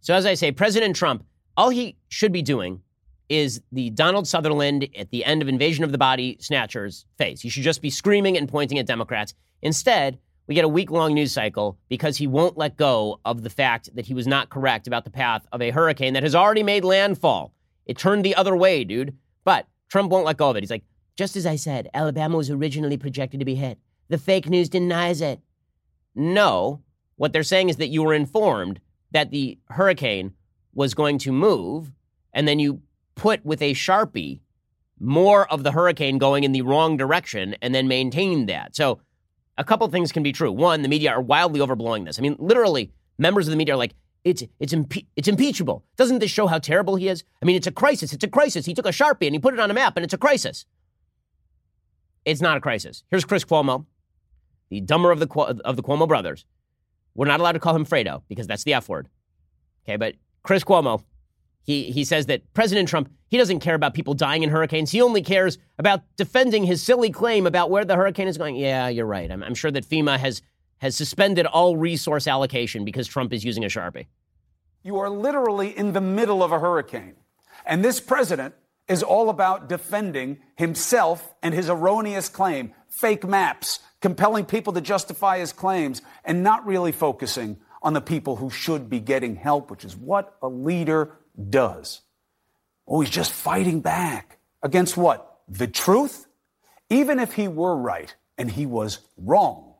A: So, as I say, President Trump, all he should be doing is the Donald Sutherland at the end of Invasion of the Body Snatchers face. He should just be screaming and pointing at Democrats. Instead, we get a week long news cycle because he won't let go of the fact that he was not correct about the path of a hurricane that has already made landfall. It turned the other way, dude. But Trump won't let go of it. He's like, just as I said, Alabama was originally projected to be hit. The fake news denies it. No. What they're saying is that you were informed that the hurricane was going to move, and then you put with a Sharpie more of the hurricane going in the wrong direction and then maintained that. So a couple things can be true. One, the media are wildly overblowing this. I mean, literally, members of the media are like, it's it's impe- it's impeachable. Doesn't this show how terrible he is? I mean, it's a crisis. It's a crisis. He took a sharpie and he put it on a map, and it's a crisis. It's not a crisis. Here's Chris Cuomo, the dumber of the of the Cuomo brothers. We're not allowed to call him Fredo because that's the F word. Okay, but Chris Cuomo, he he says that President Trump he doesn't care about people dying in hurricanes. He only cares about defending his silly claim about where the hurricane is going. Yeah, you're right. I'm, I'm sure that FEMA has has suspended all resource allocation because Trump is using a sharpie.
M: You are literally in the middle of a hurricane, and this president is all about defending himself and his erroneous claim, fake maps, compelling people to justify his claims, and not really focusing on the people who should be getting help, which is what a leader does. Oh, he's just fighting back against what? The truth? Even if he were right and he was wrong,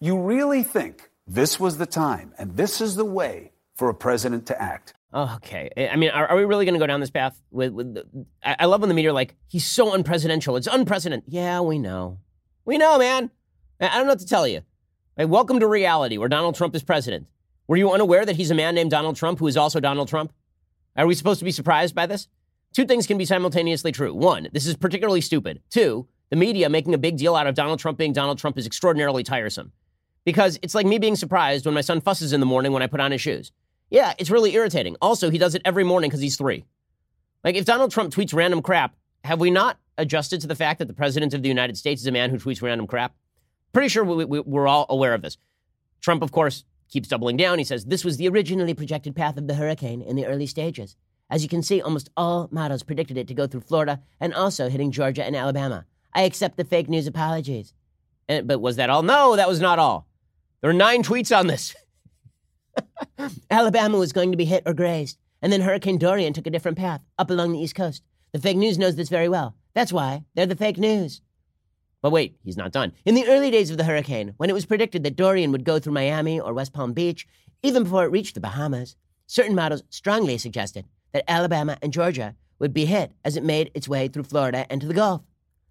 M: you really think this was the time and this is the way for a president to act?
A: Okay. I mean, are, are we really going to go down this path? With, with the, I, I love when the media are like, he's so unpresidential. It's unprecedented. Yeah, we know. We know, man. I don't know what to tell you. Right, welcome to reality where Donald Trump is president. Were you unaware that he's a man named Donald Trump who is also Donald Trump? Are we supposed to be surprised by this? Two things can be simultaneously true. One, this is particularly stupid. Two, the media making a big deal out of Donald Trump being Donald Trump is extraordinarily tiresome. Because it's like me being surprised when my son fusses in the morning when I put on his shoes. Yeah, it's really irritating. Also, he does it every morning because he's three. Like, if Donald Trump tweets random crap, have we not adjusted to the fact that the president of the United States is a man who tweets random crap? Pretty sure we, we, we're all aware of this. Trump, of course, keeps doubling down. He says, This was the originally projected path of the hurricane in the early stages. As you can see, almost all models predicted it to go through Florida and also hitting Georgia and Alabama. I accept the fake news apologies. And, but was that all? No, that was not all. There are nine tweets on this. Alabama was going to be hit or grazed, and then Hurricane Dorian took a different path up along the East Coast. The fake news knows this very well. That's why they're the fake news. But wait, he's not done. In the early days of the hurricane, when it was predicted that Dorian would go through Miami or West Palm Beach, even before it reached the Bahamas, certain models strongly suggested that Alabama and Georgia would be hit as it made its way through Florida and to the Gulf.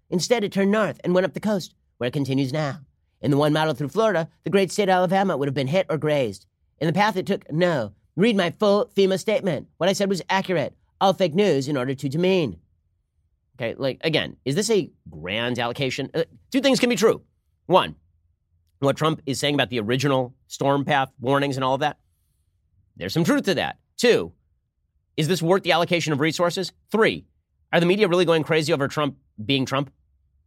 A: Instead, it turned north and went up the coast, where it continues now. In the one model through Florida, the great state of Alabama would have been hit or grazed. In the path it took, no. Read my full FEMA statement. What I said was accurate. All fake news in order to demean. Okay, like again, is this a grand allocation? Uh, two things can be true. One, what Trump is saying about the original storm path warnings and all of that, there's some truth to that. Two, is this worth the allocation of resources? Three, are the media really going crazy over Trump being Trump?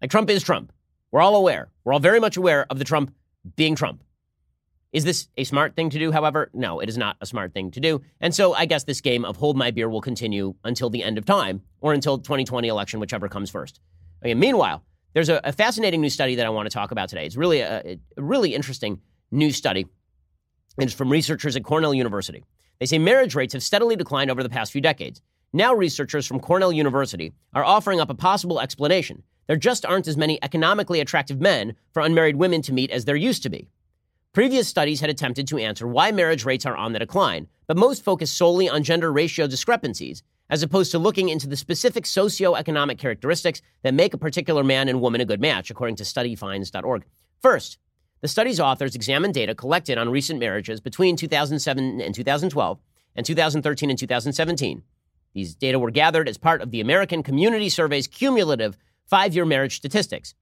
A: Like Trump is Trump. We're all aware. We're all very much aware of the Trump being Trump. Is this a smart thing to do, however? No, it is not a smart thing to do. And so I guess this game of hold my beer will continue until the end of time or until 2020 election, whichever comes first. Okay, meanwhile, there's a, a fascinating new study that I want to talk about today. It's really a, a really interesting new study. It's from researchers at Cornell University. They say marriage rates have steadily declined over the past few decades. Now, researchers from Cornell University are offering up a possible explanation. There just aren't as many economically attractive men for unmarried women to meet as there used to be. Previous studies had attempted to answer why marriage rates are on the decline, but most focused solely on gender ratio discrepancies, as opposed to looking into the specific socioeconomic characteristics that make a particular man and woman a good match, according to studyfinds.org. First, the study's authors examined data collected on recent marriages between 2007 and 2012 and 2013 and 2017. These data were gathered as part of the American Community Survey's cumulative five year marriage statistics.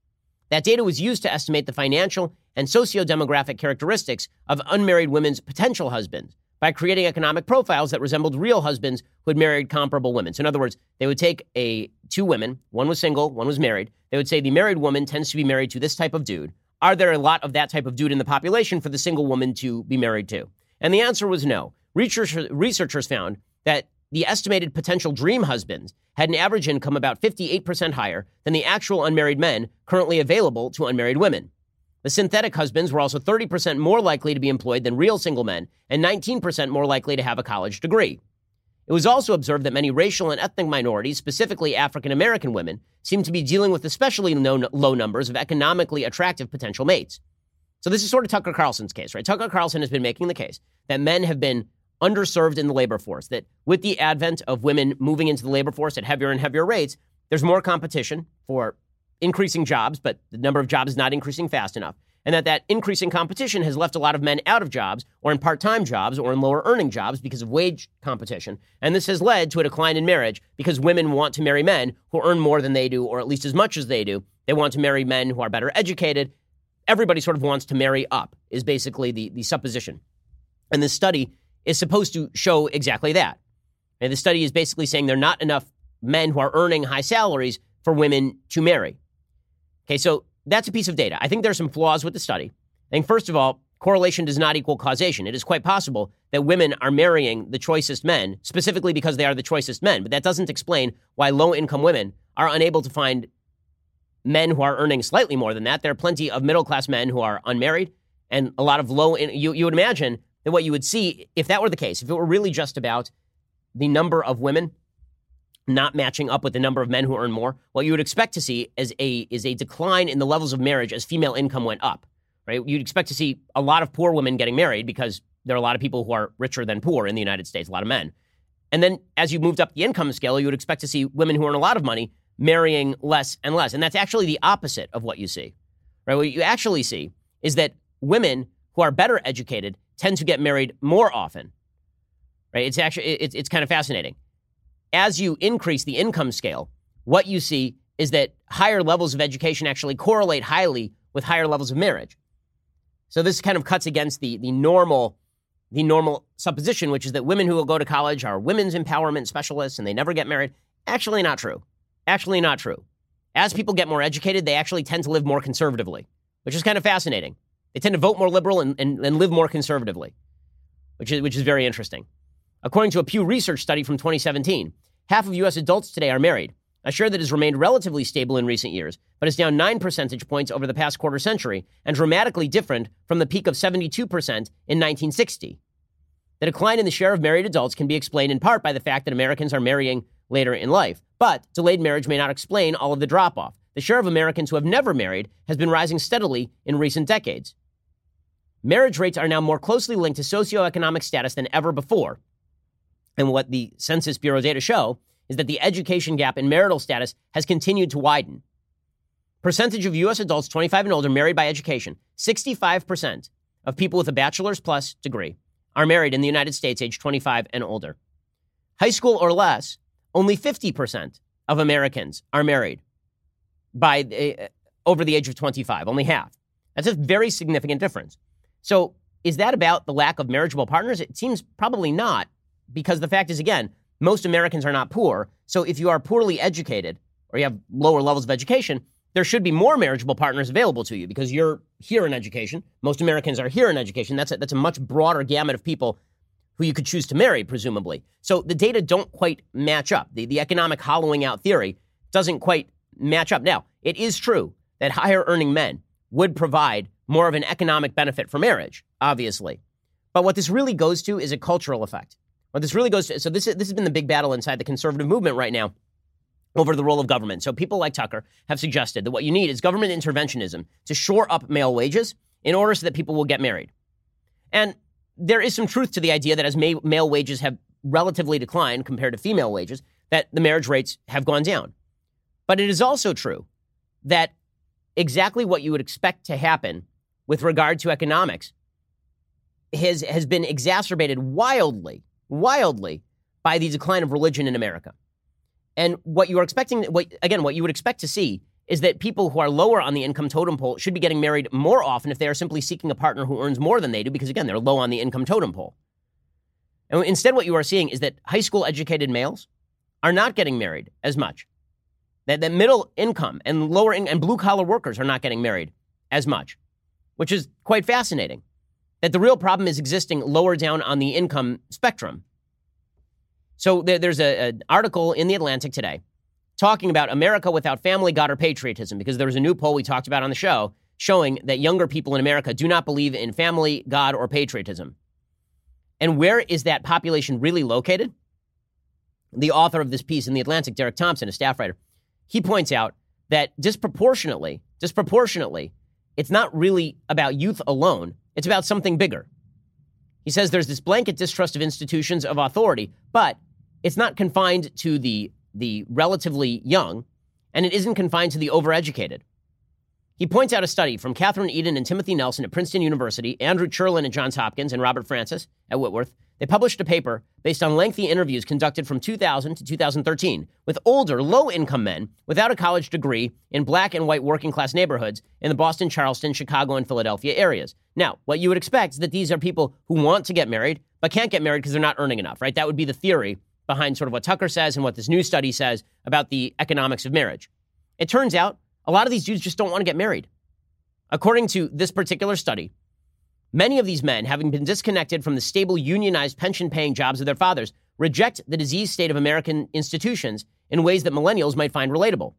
A: That data was used to estimate the financial and socio-demographic characteristics of unmarried women's potential husbands by creating economic profiles that resembled real husbands who had married comparable women. So in other words, they would take a two women, one was single, one was married. They would say the married woman tends to be married to this type of dude. Are there a lot of that type of dude in the population for the single woman to be married to? And the answer was no. Researchers, researchers found that the estimated potential dream husbands had an average income about 58% higher than the actual unmarried men currently available to unmarried women. The synthetic husbands were also 30% more likely to be employed than real single men and 19% more likely to have a college degree. It was also observed that many racial and ethnic minorities, specifically African American women, seem to be dealing with especially low numbers of economically attractive potential mates. So this is sort of Tucker Carlson's case, right? Tucker Carlson has been making the case that men have been underserved in the labor force, that with the advent of women moving into the labor force at heavier and heavier rates, there's more competition for increasing jobs, but the number of jobs is not increasing fast enough. And that that increasing competition has left a lot of men out of jobs or in part-time jobs or in lower earning jobs because of wage competition. And this has led to a decline in marriage because women want to marry men who earn more than they do or at least as much as they do. They want to marry men who are better educated. Everybody sort of wants to marry up is basically the, the supposition. And this study is supposed to show exactly that. And the study is basically saying there are not enough men who are earning high salaries for women to marry. Okay, so that's a piece of data. I think there are some flaws with the study. I think, first of all, correlation does not equal causation. It is quite possible that women are marrying the choicest men specifically because they are the choicest men, but that doesn't explain why low income women are unable to find men who are earning slightly more than that. There are plenty of middle class men who are unmarried and a lot of low. In, you, you would imagine that what you would see if that were the case, if it were really just about the number of women not matching up with the number of men who earn more, what you would expect to see is a is a decline in the levels of marriage as female income went up. Right? You'd expect to see a lot of poor women getting married because there are a lot of people who are richer than poor in the United States, a lot of men. And then as you moved up the income scale, you would expect to see women who earn a lot of money marrying less and less. And that's actually the opposite of what you see. Right? What you actually see is that women who are better educated tend to get married more often. Right? It's actually it's, it's kind of fascinating as you increase the income scale, what you see is that higher levels of education actually correlate highly with higher levels of marriage. So this kind of cuts against the, the normal the normal supposition, which is that women who will go to college are women's empowerment specialists and they never get married. Actually, not true. Actually, not true. As people get more educated, they actually tend to live more conservatively, which is kind of fascinating. They tend to vote more liberal and, and, and live more conservatively, which is, which is very interesting. According to a Pew Research study from 2017, half of U.S. adults today are married, a share that has remained relatively stable in recent years, but is down 9 percentage points over the past quarter century and dramatically different from the peak of 72% in 1960. The decline in the share of married adults can be explained in part by the fact that Americans are marrying later in life, but delayed marriage may not explain all of the drop off. The share of Americans who have never married has been rising steadily in recent decades. Marriage rates are now more closely linked to socioeconomic status than ever before, and what the Census Bureau data show is that the education gap in marital status has continued to widen. Percentage of U.S. adults 25 and older married by education 65% of people with a bachelor's plus degree are married in the United States age 25 and older. High school or less, only 50% of Americans are married by uh, over the age of 25, only half. That's a very significant difference. So, is that about the lack of marriageable partners? It seems probably not because the fact is, again, most Americans are not poor. So if you are poorly educated or you have lower levels of education, there should be more marriageable partners available to you because you're here in education. Most Americans are here in education. That's a, that's a much broader gamut of people who you could choose to marry, presumably. So the data don't quite match up. The, the economic hollowing out theory doesn't quite match up. Now, it is true that higher earning men would provide more of an economic benefit for marriage, obviously. But what this really goes to is a cultural effect. What this really goes to, so this, this has been the big battle inside the conservative movement right now over the role of government. So people like Tucker have suggested that what you need is government interventionism to shore up male wages in order so that people will get married. And there is some truth to the idea that as male wages have relatively declined compared to female wages, that the marriage rates have gone down. But it is also true that exactly what you would expect to happen with regard to economics has, has been exacerbated wildly wildly by the decline of religion in America. And what you are expecting, what, again, what you would expect to see is that people who are lower on the income totem pole should be getting married more often if they are simply seeking a partner who earns more than they do, because again, they're low on the income totem pole. And instead, what you are seeing is that high school educated males are not getting married as much. That, that middle income and lower in, and blue collar workers are not getting married as much, which is quite fascinating that the real problem is existing lower down on the income spectrum. So there, there's an article in the Atlantic today talking about America without family, God, or patriotism, because there was a new poll we talked about on the show showing that younger people in America do not believe in family, God, or patriotism. And where is that population really located? The author of this piece in the Atlantic, Derek Thompson, a staff writer, he points out that disproportionately, disproportionately, it's not really about youth alone. It's about something bigger. He says there's this blanket distrust of institutions of authority, but it's not confined to the, the relatively young. and it isn't confined to the overeducated. He points out a study from Kathryn Edin and Timothy Nelson at Princeton University, Andrew Cherlin at Johns Hopkins, and Robert Francis at Whitworth. They published a paper based on lengthy interviews conducted from 2000 to 2013 with older, low income men without a college degree in black and white working class neighborhoods in the Boston, Charleston, Chicago, and Philadelphia areas. Now, what you would expect is that these are people who want to get married but can't get married because they're not earning enough, right? That would be the theory behind sort of what Tucker says and what this new study says about the economics of marriage. It turns out a lot of these dudes just don't want to get married. According to this particular study, many of these men, having been disconnected from the stable unionized pension paying jobs of their fathers, reject the diseased state of American institutions in ways that millennials might find relatable.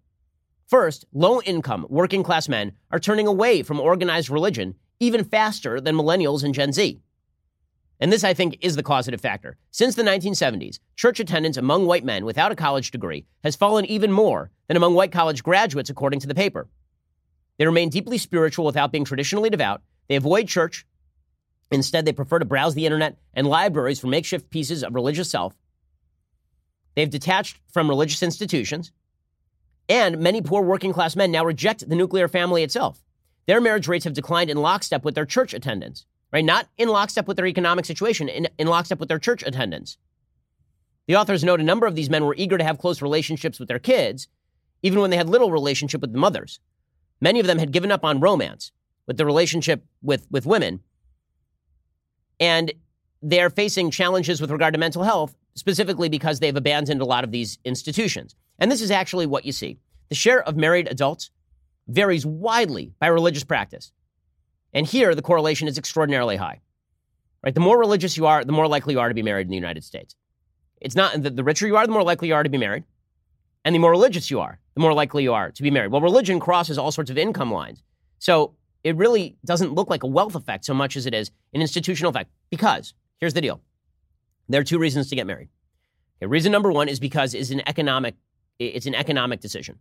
A: First, low income, working class men are turning away from organized religion even faster than millennials and Gen Z. And this, I think, is the causative factor. Since the 1970s, church attendance among white men without a college degree has fallen even more than among white college graduates, according to the paper. They remain deeply spiritual without being traditionally devout. They avoid church. Instead, they prefer to browse the internet and libraries for makeshift pieces of religious self. They've detached from religious institutions. And many poor working class men now reject the nuclear family itself. Their marriage rates have declined in lockstep with their church attendance right? Not in lockstep with their economic situation, in, in lockstep with their church attendance. The authors note a number of these men were eager to have close relationships with their kids, even when they had little relationship with the mothers. Many of them had given up on romance with the relationship with, with women. And they're facing challenges with regard to mental health, specifically because they've abandoned a lot of these institutions. And this is actually what you see. The share of married adults varies widely by religious practice. And here, the correlation is extraordinarily high. Right? The more religious you are, the more likely you are to be married in the United States. It's not the, the richer you are, the more likely you are to be married. And the more religious you are, the more likely you are to be married. Well, religion crosses all sorts of income lines. So it really doesn't look like a wealth effect so much as it is an institutional effect. Because here's the deal there are two reasons to get married. Okay, reason number one is because it's an economic, it's an economic decision.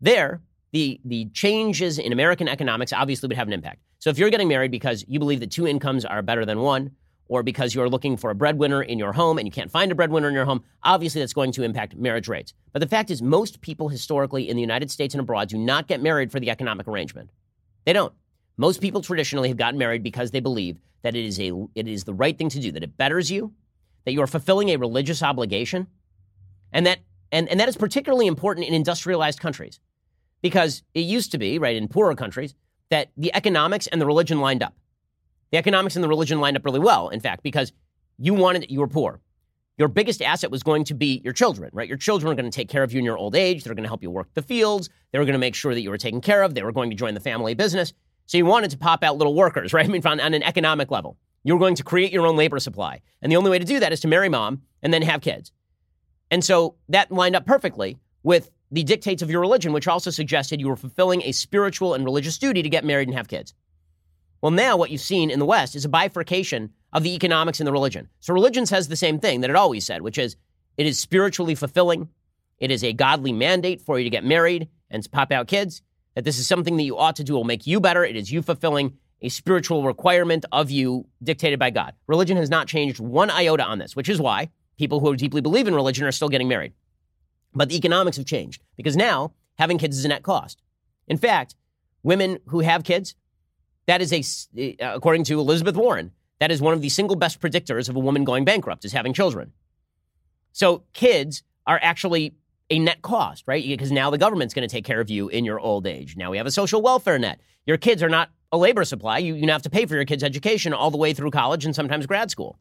A: There, the, the changes in American economics obviously would have an impact. So if you're getting married because you believe that two incomes are better than one, or because you're looking for a breadwinner in your home and you can't find a breadwinner in your home, obviously that's going to impact marriage rates. But the fact is, most people historically in the United States and abroad do not get married for the economic arrangement. They don't. Most people traditionally have gotten married because they believe that it is, a, it is the right thing to do, that it betters you, that you are fulfilling a religious obligation, and that, and, and that is particularly important in industrialized countries because it used to be, right, in poorer countries, that the economics and the religion lined up. The economics and the religion lined up really well, in fact, because you wanted, you were poor. Your biggest asset was going to be your children, right? Your children are going to take care of you in your old age. They're going to help you work the fields. They were going to make sure that you were taken care of. They were going to join the family business. So you wanted to pop out little workers, right? I mean, on, on an economic level. You were going to create your own labor supply. And the only way to do that is to marry mom and then have kids. And so that lined up perfectly with the dictates of your religion, which also suggested you were fulfilling a spiritual and religious duty to get married and have kids. Well, now what you've seen in the West is a bifurcation of the economics and the religion. So religion says the same thing that it always said, which is it is spiritually fulfilling. It is a godly mandate for you to get married and pop out kids. That this is something that you ought to do will make you better. It is you fulfilling a spiritual requirement of you dictated by God. Religion has not changed one iota on this, which is why people who deeply believe in religion are still getting married. But the economics have changed because now having kids is a net cost. In fact, women who have kids, that is a, according to Elizabeth Warren, that is one of the single best predictors of a woman going bankrupt is having children. So kids are actually a net cost, right? Because now the government's going to take care of you in your old age. Now we have a social welfare net. Your kids are not a labor supply. You, you have to pay for your kids' education all the way through college and sometimes grad school.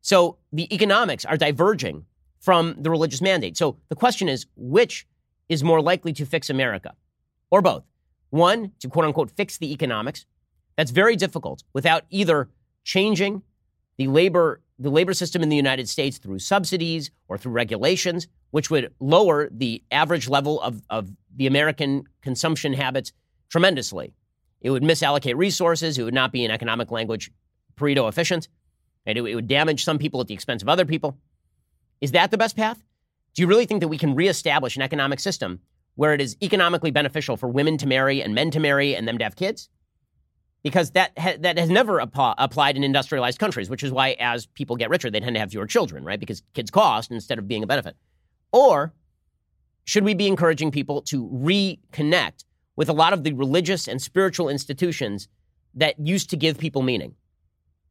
A: So the economics are diverging from the religious mandate. So the question is which is more likely to fix America? Or both. One, to quote unquote fix the economics. That's very difficult without either changing the labor the labor system in the United States through subsidies or through regulations, which would lower the average level of, of the American consumption habits tremendously. It would misallocate resources. It would not be, in economic language, Pareto efficient. And it, it would damage some people at the expense of other people. Is that the best path? Do you really think that we can reestablish an economic system where it is economically beneficial for women to marry and men to marry and them to have kids? Because that ha- that has never ap- applied in industrialized countries, which is why as people get richer, they tend to have fewer children, right? Because kids cost instead of being a benefit. Or should we be encouraging people to reconnect with a lot of the religious and spiritual institutions that used to give people meaning?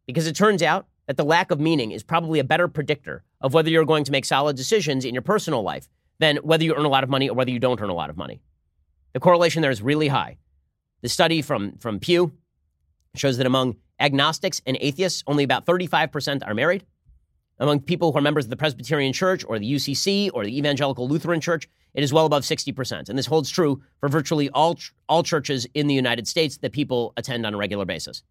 A: Because it turns out that the lack of meaning is probably a better predictor of whether you're going to make solid decisions in your personal life than whether you earn a lot of money or whether you don't earn a lot of money. The correlation there is really high. The study from, from Pew shows that among agnostics and atheists, only about 35% are married. Among people who are members of the Presbyterian Church or the UCC or the Evangelical Lutheran Church, it is well above 60%. And this holds true for virtually all, all churches in the United States that people attend on a regular basis.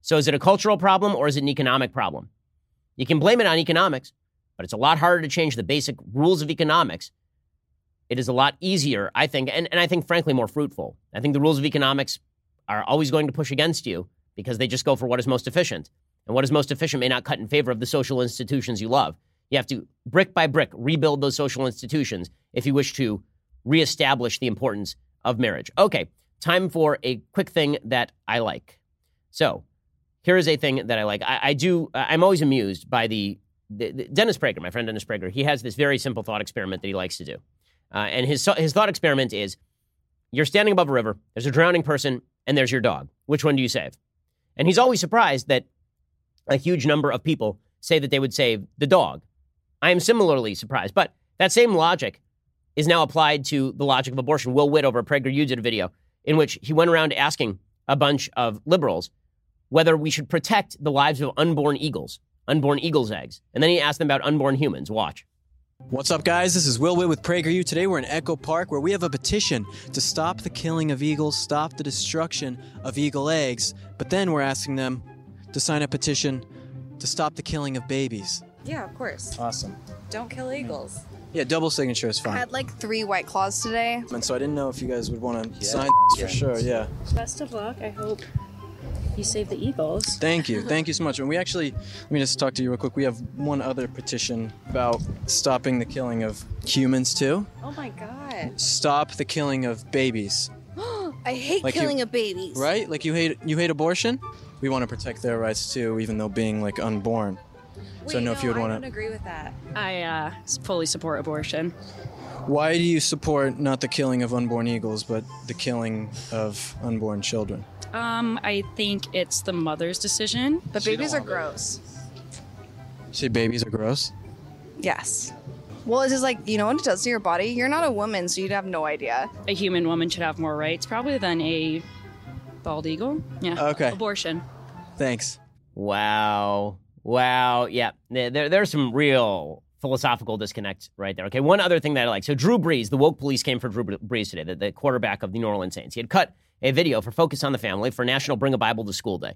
A: So is it a cultural problem or is it an economic problem? You can blame it on economics, but it's a lot harder to change the basic rules of economics. It is a lot easier, I think, and, and I think, frankly, more fruitful. I think the rules of economics are always going to push against you because they just go for what is most efficient. And what is most efficient may not cut in favor of the social institutions you love. You have to, brick by brick, rebuild those social institutions if you wish to reestablish the importance of marriage. Okay, time for a quick thing that I like. So, here is a thing that I like. I, I do. I'm always amused by the, the, the, Dennis Prager, my friend Dennis Prager. He has this very simple thought experiment that he likes to do, uh, and his his thought experiment is: you're standing above a river. There's a drowning person, and there's your dog. Which one do you save? And he's always surprised that a huge number of people say that they would save the dog. I am similarly surprised, but that same logic is now applied to the logic of abortion. Will Witt over at you did a video in which he went around asking a bunch of liberals whether we should protect the lives of unborn eagles, unborn eagles' eggs. And then he asked them about unborn humans. Watch.
N: What's up, guys? This is Will Witt with PragerU. Today we're in Echo Park where we have a petition to stop the killing of eagles, stop the destruction of eagle eggs. But then we're asking them to sign a petition to stop the killing of babies.
O: Yeah, of course.
N: Awesome.
O: Don't kill eagles.
N: Yeah, double signature is fine.
O: I had like three white claws today.
N: And so I didn't know if you guys would want to
O: Yeah.
N: sign for sure. Yeah.
P: Best of luck. I hope you save the Eagles.
N: Thank you. Thank you so much. And we actually, let me just talk to you real quick. We have one other petition about stopping the killing of humans too.
O: Oh my god.
N: Stop the killing of babies.
O: I hate
N: Like you-
O: killing of babies.
N: Right? Like you hate you hate abortion? We want to protect their rights too, even though being like unborn. so I don't know if you would want to.
O: I don't agree with that.
P: I uh, fully support abortion.
N: Why do you support not the killing of unborn eagles, but the killing of unborn children?
P: Um, I think it's the mother's decision.
O: But babies are gross.
N: You say babies are gross?
O: Yes. Well, it's just like, you know what it does to your body? You're not a woman, so you'd have no idea.
P: A human woman should have more rights, probably than a bald eagle. Yeah.
N: Okay.
P: Abortion.
N: Thanks.
A: Wow. Wow. Yeah. There, there- there's some real philosophical disconnect right there. Okay. One other thing that I like. So Drew Brees, the woke police came for Drew Brees today, the, the quarterback of the New Orleans Saints. He had cut a video for Focus on the Family for National Bring a Bible to School Day.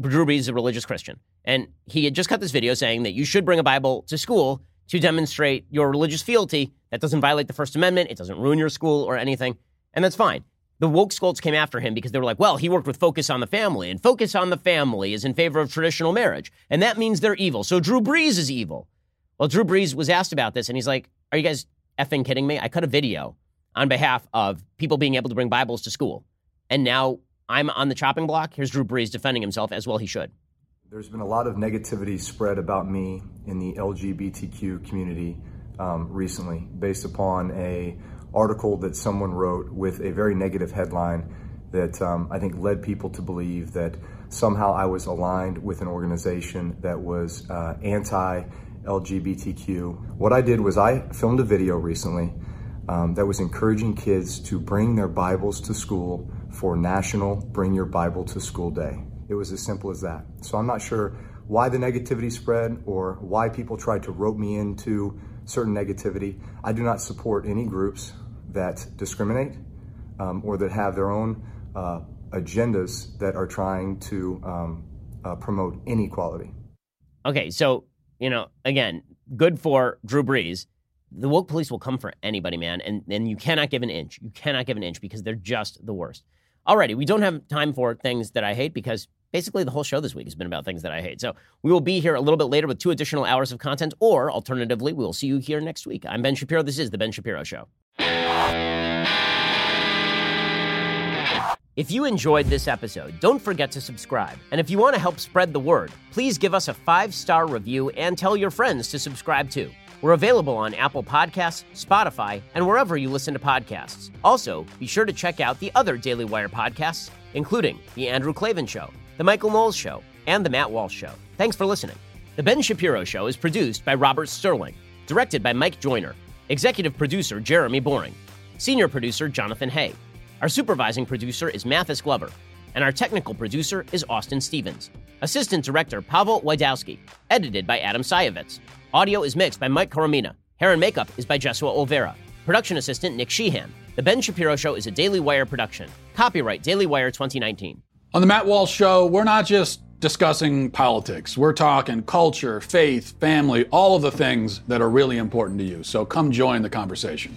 A: Drew Brees is a religious Christian. And he had just cut this video saying that you should bring a Bible to school to demonstrate your religious fealty. That doesn't violate the First Amendment. It doesn't ruin your school or anything. And that's fine. The woke scolds came after him because they were like, well, he worked with Focus on the Family, and Focus on the Family is in favor of traditional marriage. And that means they're evil. So Drew Brees is evil. Well, Drew Brees was asked about this, and he's like, are you guys effing kidding me? I cut a video on behalf of people being able to bring Bibles to school. And now I'm on the chopping block. Here's Drew Brees defending himself as well he should.
Q: There's been a lot of negativity spread about me in the LGBTQ community um, recently, based upon a article that someone wrote with a very negative headline that um, I think led people to believe that somehow I was aligned with an organization that was uh, anti LGBTQ. What I did was I filmed a video recently um, that was encouraging kids to bring their Bibles to school for National Bring Your Bible to School Day. It was as simple as that. So I'm not sure why the negativity spread or why people tried to rope me into certain negativity. I do not support any groups that discriminate um, or that have their own uh, agendas that are trying to um, uh, promote inequality.
A: Okay, so, you know, again, good for Drew Brees. The woke police will come for anybody, man, and, and you cannot give an inch. You cannot give an inch because they're just the worst. Alrighty, we don't have time for things that I hate because basically the whole show this week has been about things that I hate. So we will be here a little bit later with two additional hours of content, or alternatively, we will see you here next week. I'm Ben Shapiro. This is The Ben Shapiro Show. If you enjoyed this episode, don't forget to subscribe. And if you want to help spread the word, please give us a five star review and tell your friends to subscribe too. We're available on Apple Podcasts, Spotify, and wherever you listen to podcasts. Also, be sure to check out the other Daily Wire podcasts, including The Andrew Klavan Show, The Michael Knowles Show, and The Matt Walsh Show. Thanks for listening. The Ben Shapiro Show is produced by Robert Sterling, directed by Mike Joyner, executive producer Jeremy Boring, senior producer Jonathan Hay. Our supervising producer is Mathis Glover, and our technical producer is Austin Stevens. Assistant director Pavel Wydowski, edited by Adam Sayevitz. Audio is mixed by Mike Coromina. Hair and makeup is by Jesua Olvera. Production assistant Nick Sheehan. The Ben Shapiro Show is a Daily Wire production. Copyright Daily Wire 2019.
R: On the Matt Walsh Show, we're not just discussing politics. We're talking culture, faith, family, all of the things that are really important to you. So come join the conversation.